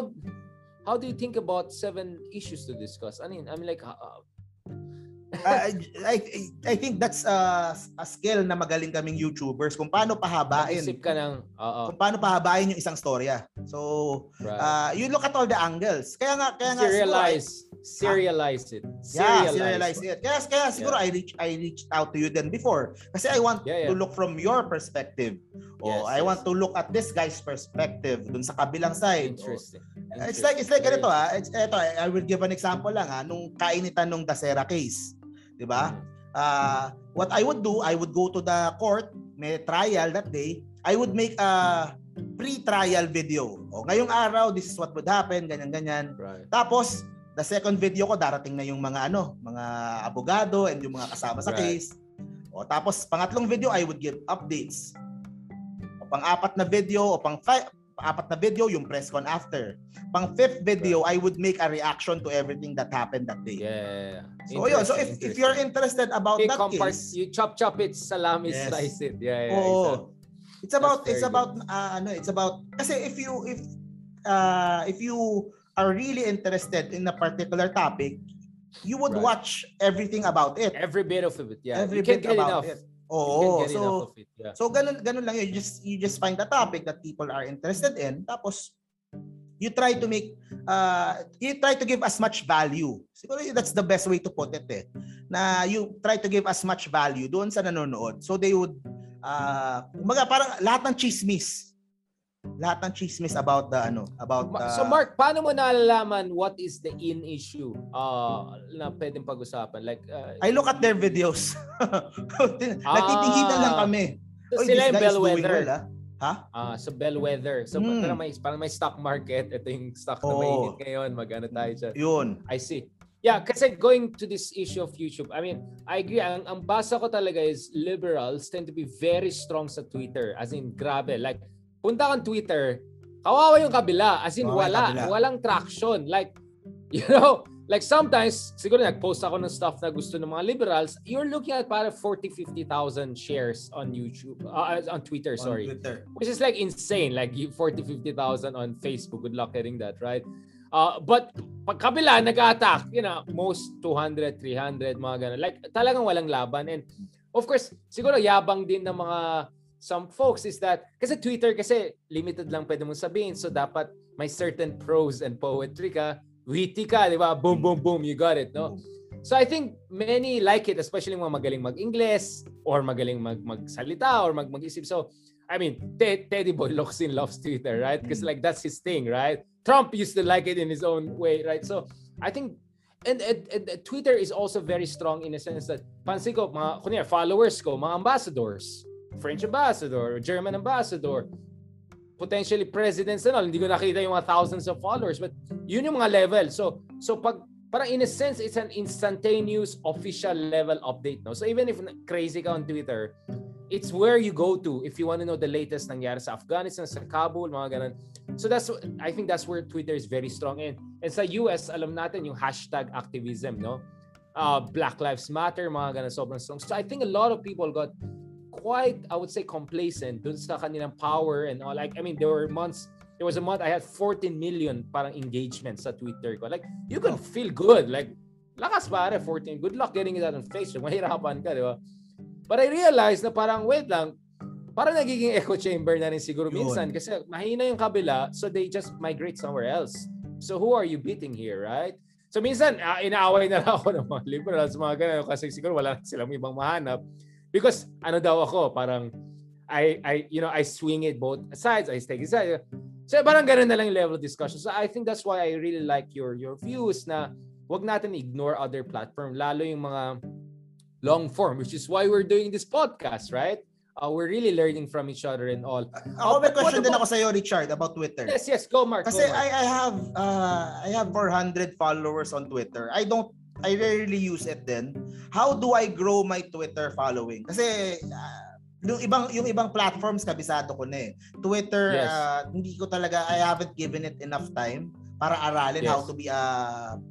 how do you think about seven issues to discuss? I mean, I mean like uh, I, I, I think that's a, a skill na magaling kaming YouTubers kung paano pahabain. isip ka ng oo, Kung paano pahabain yung isang storya. So, right. uh, you look at all the angles. Kaya nga, kaya nga siguro, I- serialize serialize it. Yeah, Serialize, serialize it. Kaya, kaya siguro Yeah. I reach I reached out to you then before kasi I want Yeah, yeah. to look from your perspective. Yes, Oh, I yes. want to look at this guy's perspective dun sa kabilang side. Oh, Interesting. It's like it's like Interesting. ganito ah. It's eto I will give an example lang ah nung kainitan nung Dasera case. 'Di ba? Uh, what I would do, I would go to the court, may trial that day. I would make a pre-trial video. O ngayong araw, this is what would happen, ganyan ganyan. Right. Tapos, the second video ko, darating na yung mga ano, mga abogado and yung mga kasama sa Right. case. O tapos, pangatlong video, I would give updates. O pang-apat na video, o pang apat na video, yung press con after. Pang fifth video, I would make a reaction to everything that happened that day. Yeah. So yun, so if, if you're interested about that compart- case, you chop chop it, salami Yes. slice it. Yeah, yeah. Exactly. It's about it's about uh, ano, it's about kasi if you if uh if you are really interested in a particular topic, you would Right. watch everything about it. Every bit of it. Yeah. Every you can't bit get about enough. it. You Oo. get So it. Yeah. so ganun ganun lang yun. You just you just find the topic that people are interested in tapos you try to make uh you try to give as much value. Siguro that's the best way to put it eh. Na you try to give as much value doon sa nanonood. So they would uh kumbaga parang lahat ng chismis. Lahat ng chismis about the ano, about the, so Mark, paano mo nalalaman what is the in issue uh, na pwedeng pag-usapan? Like, uh, I look at their videos. Natitinginan lang kami. so Oy, sila yung bellwether. well, ah. Ha? Ah, so bellwether. So Hmm. parang may parang may stock market, ito yung stock na Oo. mainit ngayon, magano tayo dyan. Yun. I see. Yeah, kasi going to this issue of YouTube, I mean, I agree. Ang, ang basa ko talaga is liberals tend to be very strong sa Twitter. As in, grabe. Like, punta kang Twitter, kawawa yung kabila. As in, Kawawa wala. kabila. Walang traction. Like, you know, like sometimes, siguro nag-post ako ng stuff na gusto ng mga liberals, you're looking at para 40, 50,000 shares on YouTube, uh, on Twitter, sorry On Twitter. which is like insane like you 40 50,000 on Facebook good luck getting that right uh, but pag kabila nag-attack you know most 200 300 mga ganun like talagang walang laban and of course siguro yabang din ng mga some folks is that kasi Twitter kasi limited lang pwede mong sabihin so dapat may certain prose and poetry ka witty ka di ba boom boom boom you got it no So I think many like it, especially mga magaling mag-Ingles or magaling mag magsalita or mag mag-isip. So I mean, Ted, Teddy Boy Locsin loves Twitter, right? Because like that's his thing, right? Trump used to like it in his own way, right? So I think and, and, and Twitter is also very strong in a sense that pansin ko mga kunya followers ko, mga ambassadors, French ambassador, German ambassador, potentially presidents and all. Hindi ko nakita yung mga thousands of followers, but yun yung mga level. So so pag parang in a sense it's an instantaneous official level update no? So even if crazy ka on Twitter it's where you go to if you want to know the latest nangyari sa Afghanistan sa Kabul mga ganun. So that's I think that's where Twitter is very strong in. And sa US alam natin yung hashtag activism no? Uh, Black Lives Matter mga ganun sobrang strong. So I think a lot of people got quite I would say complacent dun sa kanilang power and all like I mean there were months there was a month I had 14 million parang engagement sa Twitter ko. Like, you can feel good. Like, lakas pare, 14. Good luck getting it out on Facebook. Mahirapan ka, di ba? But I realized na parang, wait lang, parang nagiging echo chamber na rin siguro Yun. minsan kasi mahina yung kabila so they just migrate somewhere else. So who are you beating here, right? So minsan, uh, inaaway na lang ako ng mga liberals, mga ganun, kasi siguro wala silang ibang mahanap. Because ano daw ako, parang I I you know I swing it both sides. I take it side. So parang ganun na lang level of discussion. So I think that's why I really like your your views na wag natin ignore other platform, lalo yung mga long form, which is why we're doing this podcast, right? Uh, we're really learning from each other and all. Ako may question din ako sa iyo Richard about Twitter. Yes, yes, go Mark. Kasi go, Mark. I I have uh I have 400 followers on Twitter. I don't I rarely use it then. How do I grow my Twitter following? Kasi uh, yung ibang yung ibang platforms kabisado ko na eh. Twitter Yes. uh, hindi ko talaga I haven't given it enough time para aralin Yes. how to be a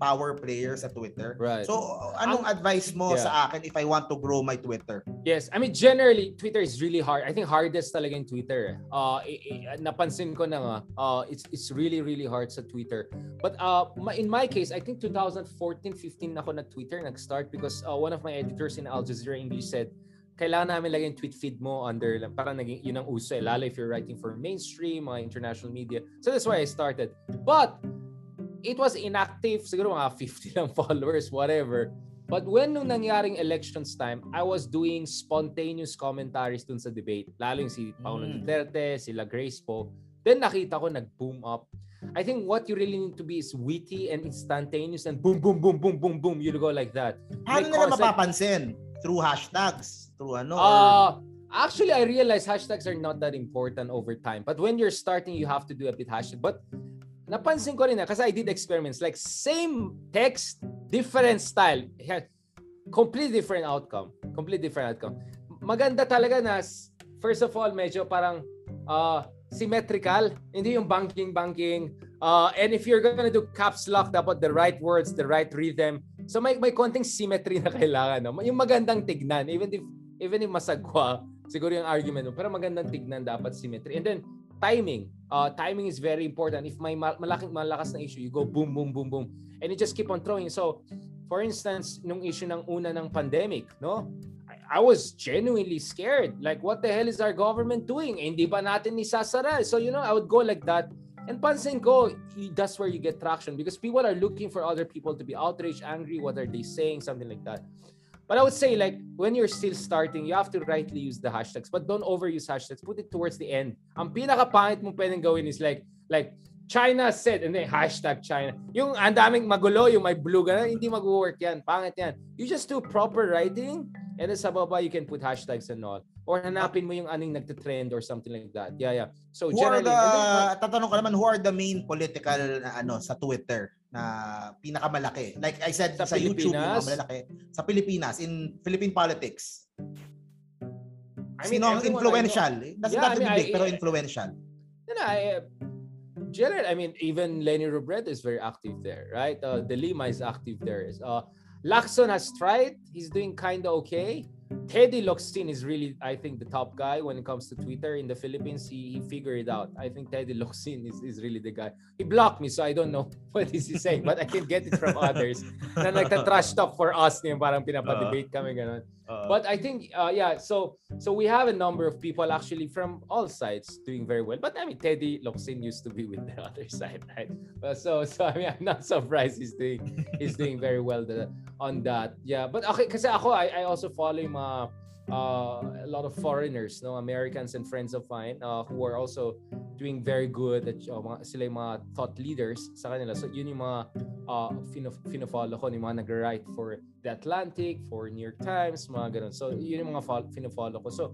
power player sa Twitter. right. So anong advice mo yeah. sa akin if I want to grow my Twitter? Yes, I mean generally Twitter is really hard. I think hardest talaga yung Twitter. Uh i- i- napansin ko na nga, uh it's it's really really hard sa Twitter. But uh in my case, I think 2014-15 ako na Twitter nag-start because uh, one of my editors in Al Jazeera English said kailangan namin lagyan yung tweet feed mo under lang para naging yun ang uso eh lalo if you're writing for mainstream mga international media so that's why I started but it was inactive siguro mga 50 lang followers whatever But when nung nangyaring elections time, I was doing spontaneous commentaries dun sa debate. Lalo yung si Paolo Mm. Duterte, sila Grace po. Then nakita ko nag-boom up. I think what you really need to be is witty and instantaneous and boom, boom, boom, boom, boom, boom. You go like that. Paano nila concept- mapapansin? Through hashtags? Through ano? or- Uh, actually, I realize hashtags are not that important over time. But when you're starting, you have to do a bit hashtag. But napansin ko rin na, kasi I did experiments, like same text, different style. Complete different outcome. Complete different outcome. Maganda talaga na, first of all, medyo parang uh, symmetrical. Hindi yung banking-banking. Uh, and if you're gonna do caps lock, dapat the right words, the right rhythm. So may may konting symmetry na kailangan. No? Yung magandang tignan. Even if even if masagwa, siguro yung argument mo. Pero magandang tignan dapat symmetry. And then, timing. Uh, timing is very important. If may ma- malaking malakas na issue, you go boom, boom, boom, boom. And you just keep on throwing. So, for instance, nung issue ng una ng pandemic, no? I, was genuinely scared. Like, what the hell is our government doing? Eh, hindi ba natin isasara? So, you know, I would go like that. And pansin ko, that's where you get traction because people are looking for other people to be outraged, angry, what are they saying, something like that. But I would say, like, when you're still starting, you have to rightly use the hashtags, but don't overuse hashtags. Put it towards the end. Ang pinaka-pangit mo pwedeng gawin is like, like, China said, and then hashtag China. Yung ang daming magulo, yung may blue gano'n, hindi mag-work yan. Pangit yan. You just do proper writing, and then sa baba, you can put hashtags and all. Or hanapin mo yung anong nagte-trend or something like that. Yeah, yeah. So who are generally, the, and then- tatanong ko naman, who are the main political na ano sa Twitter na pinakamalaki? Like I said, Sa sa, YouTube, yung malalaki. Sa Pilipinas, in Philippine politics. I mean, Sino ang influential? Doesn't Yeah, have I mean, big, I- pero I- influential. You know, I, Gerald, I mean, even Lenny Robredo is very active there, right? Uh, De Lima is active there. Uh, Lacson has tried. He's doing kind of okay. Teddy Locsin is really, I think, the top guy when it comes to Twitter in the Philippines. He, he figured it out. I think Teddy Locsin is, is really the guy. He blocked me, so I don't know what is he saying, but I can get it from others. na nagta-trash talk for us, yung parang pinapa-debate kami, ganun. But I think, uh, yeah, so so we have a number of people actually from all sides doing very well. But I mean, Teddy Locsin used to be with the other side, right? So so I mean, I'm not surprised he's doing he's doing very well the, on that. Yeah, but okay, kasi ako I, I also follow yung mga uh, a lot of foreigners, no, Americans and friends of mine uh, who are also doing very good at uh, mga, sila yung mga thought leaders sa kanila. So yun yung mga uh, fino- fino-follow ko, yung mga nag-write for The Atlantic, for New York Times, mga ganun. So yun yung mga fol- fino-follow ko. So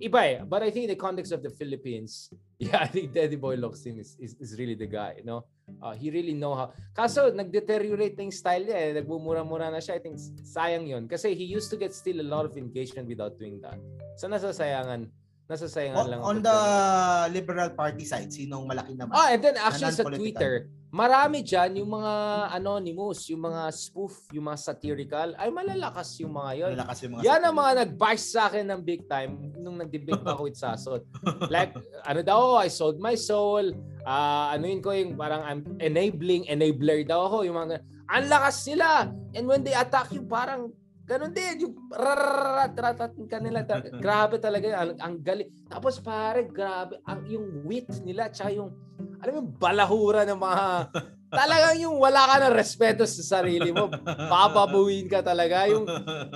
iba eh. But I think in the context of the Philippines, yeah, I think Teddy Boy Locsin is, is, is really the guy, you know? Uh, he really know how. Kaso, nag-deteriorate na yung style niya eh. Nagmumura-mura na siya. I think sayang yun. Kasi he used to get still a lot of engagement without doing that. So nasasayangan. Nasasayangan On, lang. on the. Liberal Party side, sinong malaki naman? Ah, and then actually sa. Twitter, marami dyan yung mga anonymous, yung mga spoof, yung mga satirical, ay malalakas yung mga yon. Malakas yung mga Yan ang mga nag-bash sa akin ng big time nung nag-debate pa ako with Sasot. Like, ano daw ako, I sold my soul. Ah, ano yun ko yung parang I'm enabling, enabler daw ako. Yung mga, ang lakas nila. And when they attack you, parang ganun din. Yung rararat kanila. Grabe talaga yun. Ang, ang galing. Tapos pare, grabe. Ang, yung wit nila, tsaka yung, alam mo, yung balahura ng mga, talagang yung wala ka ng respeto sa sarili mo. Papabuhin ka talaga. Yung,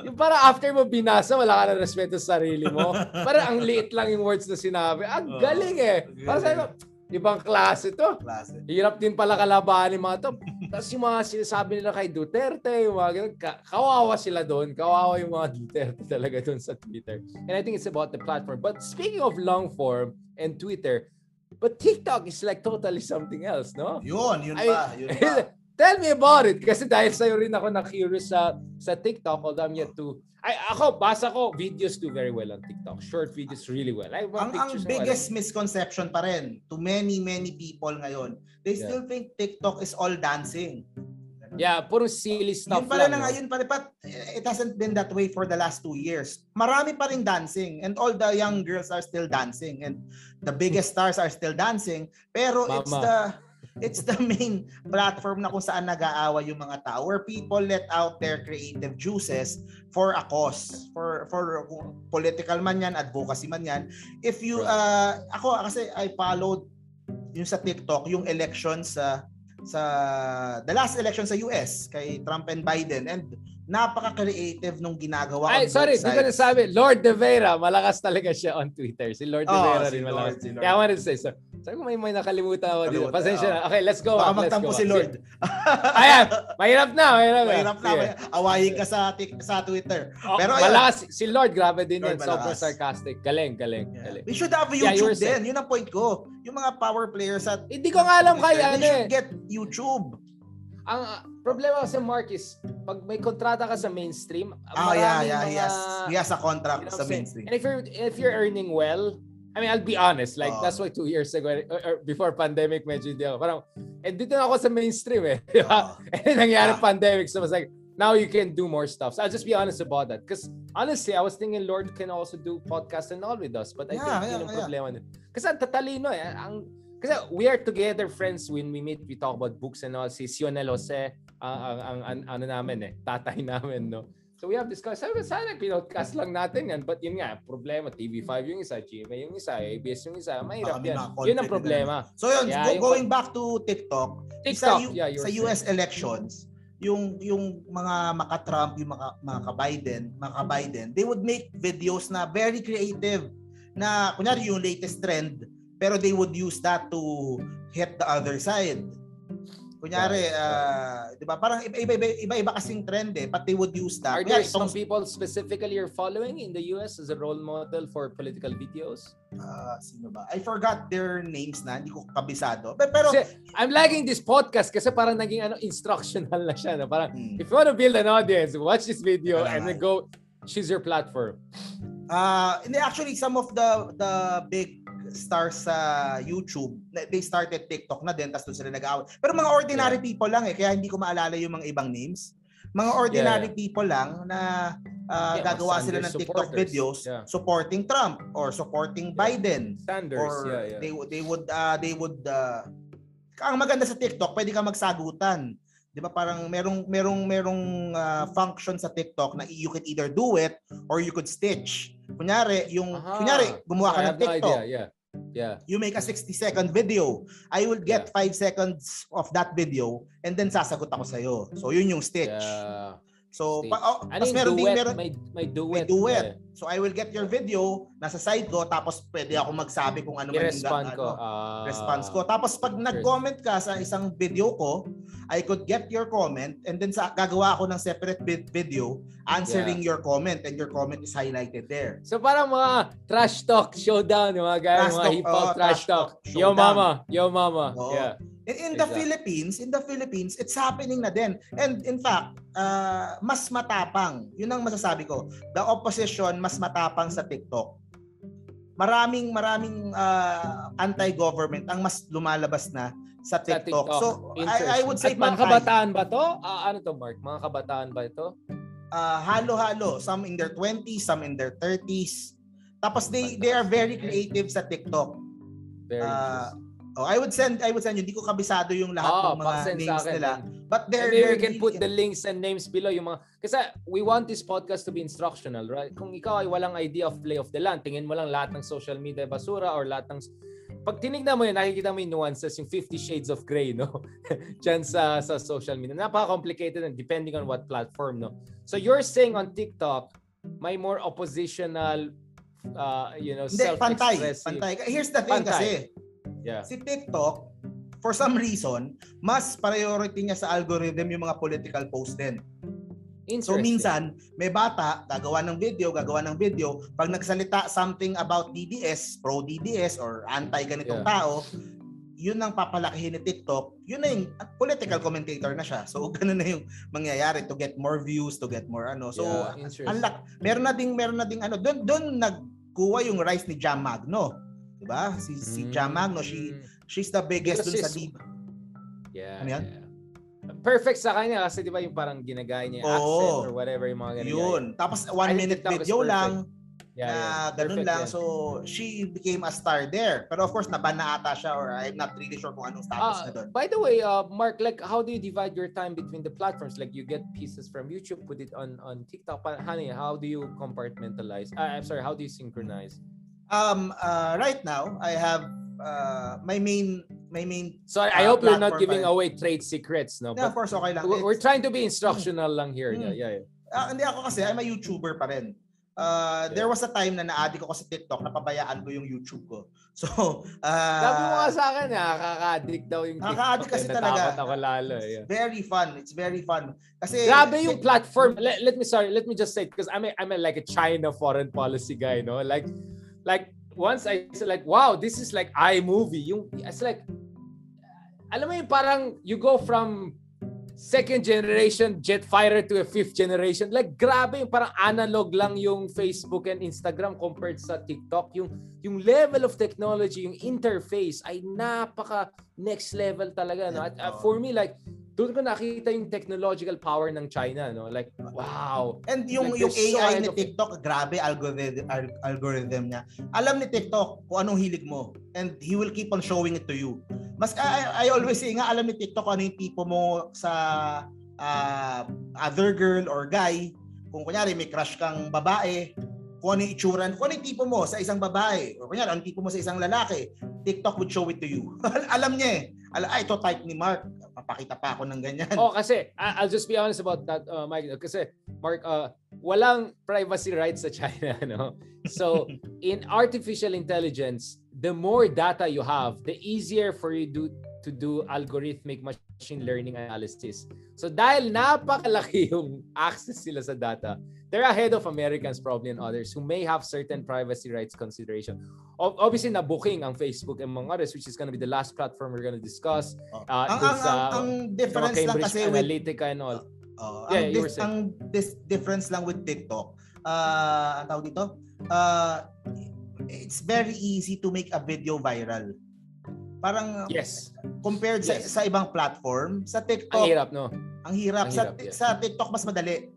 yung para after mo binasa, wala ka ng respeto sa sarili mo. Para ang liit lang yung words na sinabi. Ang galing eh. Para sabi ko, ibang klase to. Klase. Hirap din pala kalabanin mga to. Tapos yung mga sinasabi nila kay Duterte, yung mga ganun, ka- kawawa sila doon. Kawawa yung mga Duterte talaga doon sa Twitter. And I think it's about the platform. But speaking of long form and Twitter, but TikTok is like totally something else, no? Yun, yun I- pa, yun pa. Tell me about it. Kasi dahil sa'yo rin ako na-curious sa, sa TikTok, although I'm yet to... Ay, ako, basa ko, videos do very well on TikTok. Short videos really well. I ang ang biggest misconception pa rin to many many people ngayon they Yeah. still think TikTok is all dancing Yeah, puro silly stuff yun pala lang. yun pa rin but it hasn't been that way for the last two years marami pa rin dancing and all the young girls are still dancing and the biggest stars are still dancing pero it's Mama. the it's the main platform na kung saan nag-aawa yung mga tao where people let out their creative juices for a cause for for political man yan advocacy man yan if you uh, ako kasi I followed yung sa TikTok yung election sa sa the last election sa US kay Trump and Biden and napaka-creative nung ginagawa Ay, sorry, both di ko nasabi. Lord De Vera, malakas talaga siya on Twitter. Si Lord De Oo, Vera si rin Lord, malakas. si Lord. Kaya I wanted to say, so, sabi ko may may nakalimutan ako dito. Pasensya na. Okay, let's go Baka magtampo si. Lord. Ayan, mahirap na. Mahirap, Mahirap na. Sige. Awayin ka sa sa Twitter. Oh, Pero ayun. malakas. Si Lord, grabe din Lord, yan. Sobrang sarcastic. Galing, galing, galing. We should have Yeah, you YouTube saying- din. Yun ang point ko. Yung mga power players at Hindi ko nga alam kay Twitter, ano eh. should get YouTube. Ang uh, problema kasi Mark is, pag may kontrata ka sa mainstream, Ah, yeah, yeah. He mga- has, he has a You contract know what sa mainstream. And if you're if you're earning well, I mean, I'll be honest, like Oo. that's why two years ago, or, or before pandemic, medyo hindi ako. Parang, eh, dito na ako sa mainstream eh. Di ba? Oo. And then nangyari Yeah. pandemic, so I was like, now you can do more stuff. So I'll just be honest about that. Because honestly, I was thinking Lord can also do podcast and all with us. But I Yeah, think yeah, yun ang yeah. problema nun. Kasi ang tatalino eh. Ang, kasi we are together friends when we meet, we talk about books and all. Si Sionel Jose, ang, ang, ang, ang- ano namin eh, tatay namin, no? So we have discussed, sabi ko, sana pinodcast lang natin yan. But yun nga, problema, TV5 yung isa, GMA yung isa, ABS yung isa, mahirap yan. Yun ang content na problema. So yun, Yeah, go- yung- going back to TikTok, TikTok, sa, U- yeah, sa US elections, yung yung mga maka-Trump, yung mga mga ka-Biden, mga ka-Biden, they would make videos na very creative na kunyari yung latest trend, pero they would use that to hit the other side. Kunyari, ah, 'di ba? Parang iba iba iba iba kasing trend eh, but they would use that. Are there Kunyari, some itong- people specifically you're following in the US as a role model for political videos? ah, sino ba? I forgot their names na, hindi ko kabisado. Pero, pero Kasi I'm liking this podcast kasi parang naging ano instructional na siya. No? Parang Hmm. if you want to build an audience, watch this video Kailangan. and then go choose your platform. Uh, actually, some of the the big stars sa YouTube, they started TikTok na din, tapos doon sila nag-away. Pero mga ordinary people lang eh, kaya hindi ko maalala yung mga ibang names. Mga ordinary Yeah, people lang na uh, Yeah, gagawa sila ng TikTok videos Yeah. supporting Trump or supporting Biden Sanders, or yeah, yeah. they would they would uh, they would uh, ang maganda sa TikTok, pwede ka magsagutan. 'Di ba? Parang merong merong merong uh, function sa TikTok na you could either do it or you could stitch. Kunyari, yung Aha. kunyari gumawa ka ng have no TikTok, idea, yeah. Yeah. you make a 60 second video. I will get 5 seconds of that video and then sasagot ako sa iyo. So yun yung stitch. Yeah. So pa, oh, Ano meron duet? din meron may, may duet. may duet. eh. So I will get your video nasa side ko tapos pwede ako magsabi kung ano man yung ko. ano, Ah. response ko. Tapos pag nag-comment ka sa isang video ko, I could get your comment and then sa gagawa ako ng separate vid- video answering your comment and your comment is highlighted there. So parang mga trash talk showdown, yung mga guys, mga talk, hip hop oh, trash trash talk. talk Yo mama, yo mama. Oo. Yeah. In, in the Exactly. Philippines, in the Philippines, it's happening na din. And in fact, uh, mas matapang. Yun ang masasabi ko. The opposition mas matapang sa TikTok. Maraming maraming uh, anti-government ang mas lumalabas na sa Sa TikTok. TikTok. So I, I would say At mga kabataan ba to? Ah, ano to, Mark? Mga kabataan ba ito? uh, halo-halo. Some in their 20s, some in their 30s. Tapos they they are very creative sa TikTok. Very interesting. Oh, I would send I would send you. Hindi ko kabisado yung lahat Oh, ng mga names nila. But they're we can put the links and names below yung mga kasi we want this podcast to be instructional, right? Kung ikaw ay walang idea of play of the land, tingin mo lang lahat ng social media basura or lahat ng pag tinignan mo yun, nakikita mo yung nuances, yung 50 shades of gray, no? Diyan sa, sa social media. Napaka-complicated and depending on what platform, no? So you're saying on TikTok, may more oppositional, uh, you know, Hindi, pantay. Pantay. Here's the thing Pantay. kasi. Yeah. Si TikTok, for some reason, mas priority niya sa algorithm yung mga political post din. So minsan, may bata, gagawa ng video, gagawa ng video, pag nagsalita something about DDS, pro DDS or anti ganitong Yeah. tao, yun ang papalakihin ni TikTok, yun na yung political commentator na siya. So ganun na yung mangyayari to get more views, to get more ano. So yeah, unlock, meron na ding meron na ding ano, doon doon nagkuha yung rise ni Jam Magno. 'Di ba? Si si Jam Magno, she Mm. she's the biggest dun sa di- Yeah, Ano yan? yeah. Perfect sa kanya kasi di ba yung parang ginagaya niya yung Oo. accent or whatever yung mga ganyan. yun. Tapos one I minute video lang, Yeah, na yeah. ganun Perfect lang. yan. So, she became a star there. Pero of course, naban na ata siya or I'm not really sure kung anong status Ah, na doon. by the way, uh, Mark, like how do you divide your time between the platforms? Like you get pieces from YouTube, put it on on TikTok. Honey, how do you compartmentalize? Uh, I'm sorry, how do you synchronize? Um, uh, right now, I have uh, my main, my main, So I Uh, hope you're not giving pa- away trade secrets, no? yeah, of But course, okay lang. we're, we're It's- trying to be instructional lang here. Mm. Yeah, yeah, yeah. ah, hindi ako kasi, I'm a YouTuber pa rin. Uh, There was a time na na-addict ako sa TikTok, napabayaan ko yung YouTube ko. So, uh, Sabi mo nga sa akin, nakaka-addict daw yung Nakaka-addict TikTok, kasi eh. talaga. Ako lalo. Yeah. very fun. It's very fun. Kasi, Grabe yung platform. Let, let me sorry, let me just say because I'm a, I'm a, like a China foreign policy guy, no? Like like once I said like wow, this is like iMovie. Yung it's like alam mo yung parang you go from second generation jet fighter to a fifth generation. Like grabe yung parang analog lang yung Facebook and Instagram compared sa TikTok. Yung yung level of technology, yung interface ay napaka next level talaga no. At, uh, for me like doon ko nakita yung technological power ng China no. Like wow. And yung Like, yung so AI ahead ni of. TikTok, grabe algorithm al- algorithm niya. Alam ni TikTok kung anong hilig mo and he will keep on showing it to you. Mas I, I always say nga alam ni TikTok kung ano yung tipo mo sa ah, other girl or guy. Kung kunyari may crush kang babae, kung ano yung itsura, kung ano yung tipo mo sa isang babae, o kunyari ano tipo mo sa isang lalaki, TikTok would show it to you. alam niya eh. Alam, ah, ito type ni Mark. Papakita pa ako ng ganyan. Oh, kasi I'll just be honest about that, uh, Mike. Kasi Mark, uh, walang privacy rights sa China, no? So, in artificial intelligence, the more data you have, the easier for you do to do algorithmic machine learning analysis. So, dahil napakalaki yung access sila sa data, they're ahead of Americans probably and others who may have certain privacy rights consideration. Ob- Obviously, na booking ang Facebook among others, which is going to be the last platform we're going to discuss. Oh. Uh, ang, ang, sa- ang, ang Sa mga difference lang kasi with Analytica and all. Oh, Yeah, ang, you dis- were saying. ang dis- difference lang with TikTok, uh, ang tawag dito, uh, it's very easy to make a video viral. Parang Yes. compared sa, Yes. sa ibang platform, sa Ang TikTok, hirap, no? ang hirap. Ang sa, hirap, yeah. sa TikTok mas madali.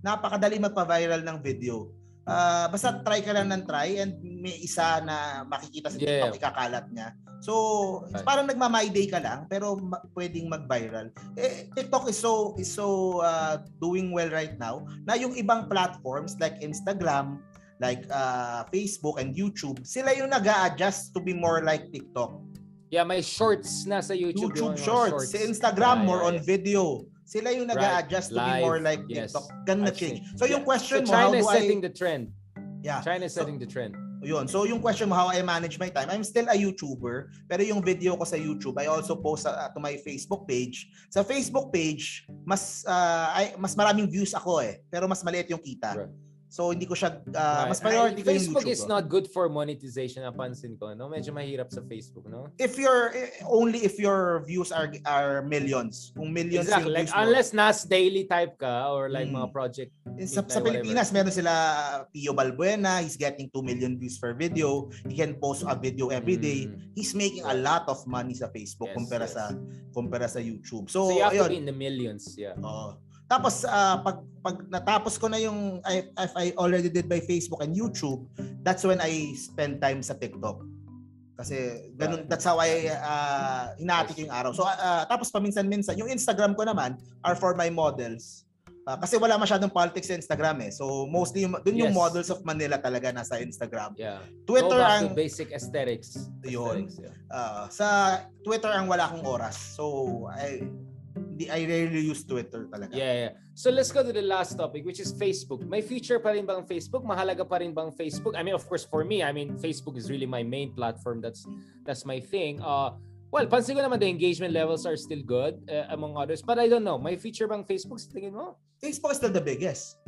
Napakadali magpa-viral ng video. Ah, basta try ka lang ng try and may isa na makikita sa TikTok, Yeah. ikakalat niya. So, Right. parang nagma-my day ka lang pero ma- pwedeng mag-viral. Eh, TikTok is so is so uh, doing well right now na yung ibang platforms like Instagram, like uh, Facebook and YouTube, sila yung nag-a-adjust to be more like TikTok. Yeah, may shorts na sa YouTube. YouTube yung mga Shorts, si Instagram Yeah, more yeah, on yeah. video. Sila yung nag-a-adjust to be Live, more like yes. TikTok. Ganun na change. So yung Yeah. question So mo, how China do is setting I... the trend. Yeah. China is So- setting the trend. Yun. So yung question mo, how I manage my time, I'm still a YouTuber, pero yung video ko sa YouTube, I also post uh, to my Facebook page. Sa Facebook page, mas uh, ay, mas maraming views ako eh, pero mas maliit yung kita. Right. So hindi ko siya, uh, Right. mas priority ko yung Facebook YouTube is ko. not good for monetization, napansin ko. No? Medyo mahirap sa Facebook, no? If you're, eh, only if your views are are millions. Kung millions Exactly. yung Like, views mo. unless nas daily type ka or like Mm. mga project. Sa, sa Pilipinas, meron sila Pio Balbuena, he's getting 2 million views per video. He can post a video every day. Mm. He's making a lot of money sa Facebook Yes, kumpara yes. sa kumpara sa YouTube. So, So, you have to ayun. be in the millions. Yeah. Oo. Tapos ah, pag pag natapos ko na yung I- if I already did by Facebook and YouTube, that's when I spend time sa TikTok. Kasi ganun that's how I uh, hinati ko yung araw. So ah, tapos paminsan-minsan yung Instagram ko naman are for my models. Ah, kasi wala masyadong politics sa Instagram eh. So mostly yung- dun yung Yes. models of Manila talaga nasa Instagram. Yeah. Twitter Go back ang to basic aesthetics. Yun. Aesthetics, yeah. Ah, sa Twitter ang wala akong oras. So I I rarely use Twitter talaga. Yeah, yeah. So let's go to the last topic which is Facebook. May future pa rin bang Facebook? Mahalaga pa rin bang Facebook? I mean, of course for me, I mean, Facebook is really my main platform. That's that's my thing. Uh well, pansin ko naman the engagement levels are still good uh, among others, but I don't know. May future bang Facebook sa tingin mo? Facebook is still the biggest.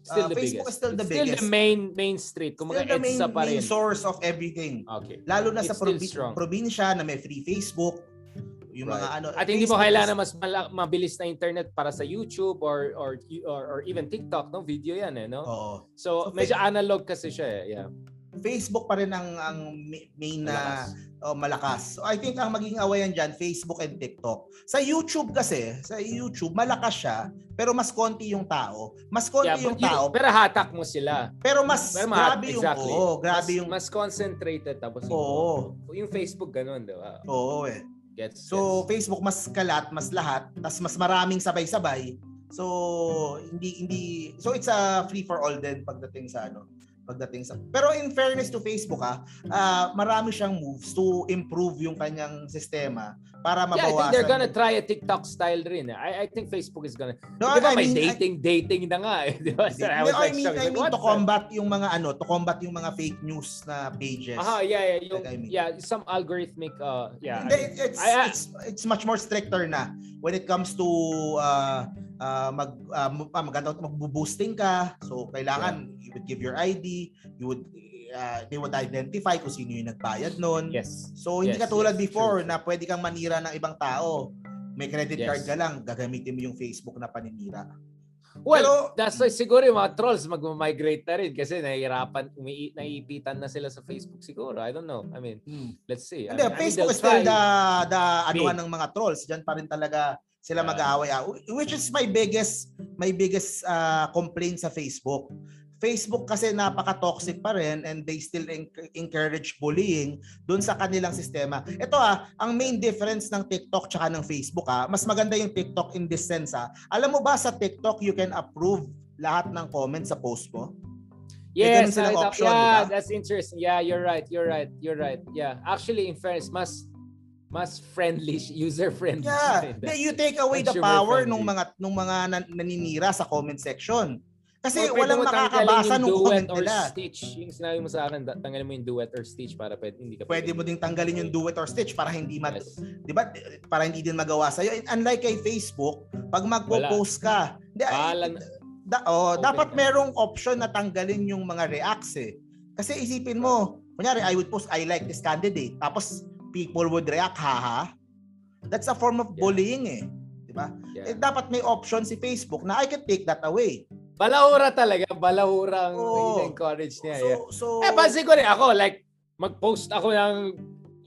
Still Uh, the Facebook biggest. is still the It's still biggest. the main main street. Kumbaga Still the main, EDSA pa rin. main source of everything. Okay. Lalo na It's sa still probi- probinsya na may free Facebook. Yung mga Right. ano. At hindi mo Facebook kailangan mas mala- mabilis na internet para sa YouTube or or or, or even TikTok, no? Video 'yan eh, no? Oo. So, So, medyo fa- analog kasi siya eh. Yeah. Facebook pa rin ang ang ma- main na Malakas. oh, malakas. So I think ang magiging awayan diyan Facebook and TikTok. Sa YouTube kasi, sa YouTube malakas siya, pero mas konti yung tao. Mas konti Yeah, yung you- tao, pero hatak mo sila. pero mas Pero ma- grabe yung exactly. oo, grabe mas, yung mas concentrated tapos yung, oo. yung Facebook ganun, 'di ba? Oo eh. Gets. So gets. Facebook mas kalat, mas lahat, tas mas maraming sabay-sabay. So hindi hindi so it's a free for all din pagdating sa ano pagdating sa Pero in fairness to Facebook ah, ah, marami siyang moves to improve yung kanyang sistema para yeah, I think mabawasan. they're gonna try a TikTok style rin. eh. I, I think Facebook is gonna. No, di ba I may mean, I- dating dating na nga eh, di ba? So, I was I like, mean. I mean to that? combat yung mga ano, to combat yung mga fake news na pages. Aha, yeah, yeah, yung, Like, I mean- yeah, some algorithmic uh yeah. Hindi, I mean, it's, I- I- it's it's much more stricter na when it comes to uh, uh, mag uh, mag- maganda magbo-boosting ka. So kailangan you would give your ID, you would uh, they would identify kung sino yung nagbayad noon. yes. So hindi Yes, katulad yes, before true, na pwede kang manira ng ibang tao. May credit Yes. card ka lang, gagamitin mo yung Facebook na paninira. Well, Pero- that's why siguro yung mga trolls mag-migrate na rin kasi nahihirapan, umi- naiipitan na sila sa Facebook siguro. I don't know. I mean, let's see. I Hindi, mean, I mean, Facebook they'll is still the the anuhan ng mga trolls. Diyan pa rin talaga sila mag-aaway which is my biggest my biggest uh, complaint sa Facebook. Facebook kasi napaka-toxic pa rin and they still enc- encourage bullying doon sa kanilang sistema. Ito ah, ang main difference ng TikTok tsaka ng Facebook ah, mas maganda yung TikTok in this sense ah. Alam mo ba sa TikTok you can approve lahat ng comments sa post mo? Ganun Yes, silang option, yeah, di ba? that's interesting. Yeah, you're right. You're right. You're right. Yeah. Actually, in fairness, mas mas friendly, user friendly. Yeah, Then you take away the power friendly. nung mga nung mga nan- naninira sa comment section. Kasi Or pwede walang yung nung duet comment or nila. stitch. Yung sinabi mo sa akin, tanggalin mo yung duet or stitch para pwede, hindi ka Pwede mo ding tanggalin yung do it or stitch para hindi mat, Yes. 'di ba? Para hindi din magawa sa iyo. Unlike kay Facebook, pag magpo-post ka, di, Bahala na. da, oh, Open dapat merong option na tanggalin yung mga reacts eh. Kasi isipin mo, kunyari I would post I like this candidate, tapos people would react haha. That's a form of Yeah. bullying eh. 'Di ba? Yeah. Eh, dapat may option si Facebook na I can take that away. Balahura talaga. Balahura ang Oo. encourage niya. So, yeah. so Eh, pansin ko rin ako, like, mag-post ako ng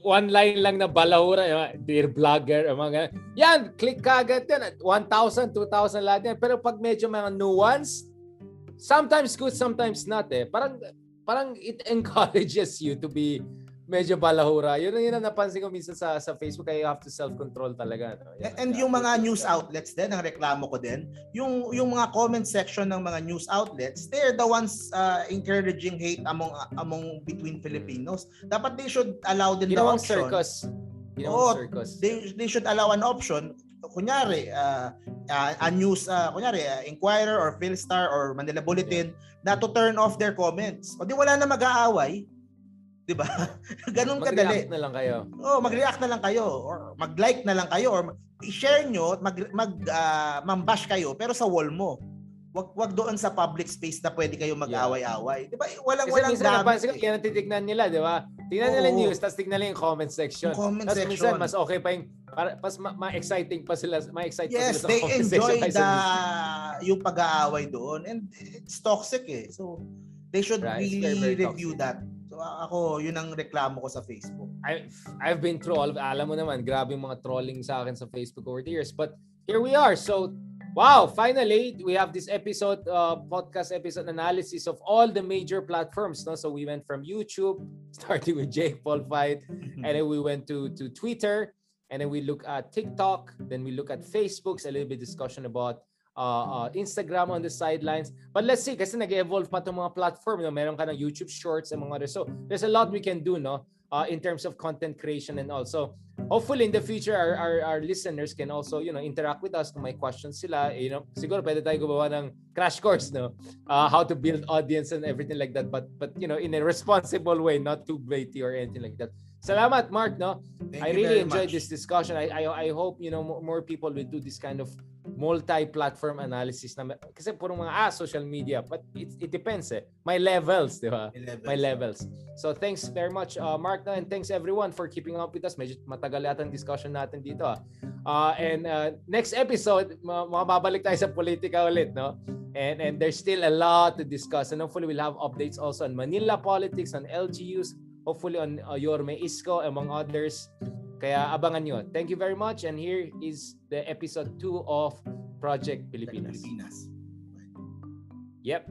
one line lang na balahura, dear vlogger, mga. Yan, click ka agad yan. 1,000, 2,000 lahat yan. Pero pag medyo mga nuance, sometimes good, sometimes not eh. Parang, parang it encourages you to be medyo balahura. Yun ang yun ang napansin ko minsan sa sa Facebook kaya you have to self-control talaga. No? Yan, and yeah. yung mga news outlets din, ang reklamo ko din, yung yung mga comment section ng mga news outlets, they're the ones uh, encouraging hate among among between Filipinos. Dapat they should allow din the option. circus. Ginawang Oo, circus. They they should allow an option kunyari uh, uh, a news uh, kunyari uh, Inquirer or Philstar or Manila Bulletin na to turn off their comments. O di wala na mag-aaway. 'Di ba? Ganun kadali. Mag-react na lang kayo. Oh, mag-react na lang kayo or mag-like na lang kayo or i-share nyo at mag mag ah, mambash kayo pero sa wall mo. Wag wag doon sa public space na pwede kayo mag-away-away. 'Di ba? Walang Kasi walang minsan napansin ko, eh. kaya natitignan nila, di ba? Tingnan nila yung news, tapos tignan nila yung comment section. Yung comment Tapos minsan, section. mas okay pa yung, para, pas ma- ma-exciting pa sila, ma-excite pa Yes, sila sa they comment enjoy section. kaysa the news. yung pag-aaway doon and it's toxic eh. So they should Right, really review toxic. that. So ako, yun ang reklamo ko sa Facebook. I, I've been through all of, alam mo naman, grabe mga trolling sa akin sa Facebook over the years. But here we are. So, wow, finally, we have this episode, uh, podcast episode analysis of all the major platforms. No? So we went from YouTube, starting with Jake Paul fight, and then we went to to Twitter, and then we look at TikTok, then we look at Facebook's a little bit discussion about uh, uh, Instagram on the sidelines. But let's see, kasi nag-evolve pa itong mga platform. No? Meron ka ng YouTube Shorts and mga other. So there's a lot we can do, no? uh, in terms of content creation and also hopefully in the future our, our our listeners can also you know interact with us kung may questions sila you know siguro pwede tayo gumawa ng crash course no uh, how to build audience and everything like that but but you know in a responsible way not too blatty or anything like that salamat mark no Thank I really enjoyed much. this discussion I, I I hope you know more, more people will do this kind of multi-platform analysis na kasi puro mga ah social media but it, it depends eh may levels di ba may levels. So thanks very much uh, Mark no, and thanks everyone for keeping up with us. Medyo matagal yata ang discussion natin dito. ah. Uh, and uh, next episode, ma- mababalik tayo sa politika ulit, no? And and there's still a lot to discuss. And hopefully we'll have updates also on Manila politics, on LGUs, hopefully on uh, Yorme Isko, among others. Kaya abangan nyo. Thank you very much. And here is the episode 2 of Project Pilipinas. Pilipinas. Yep.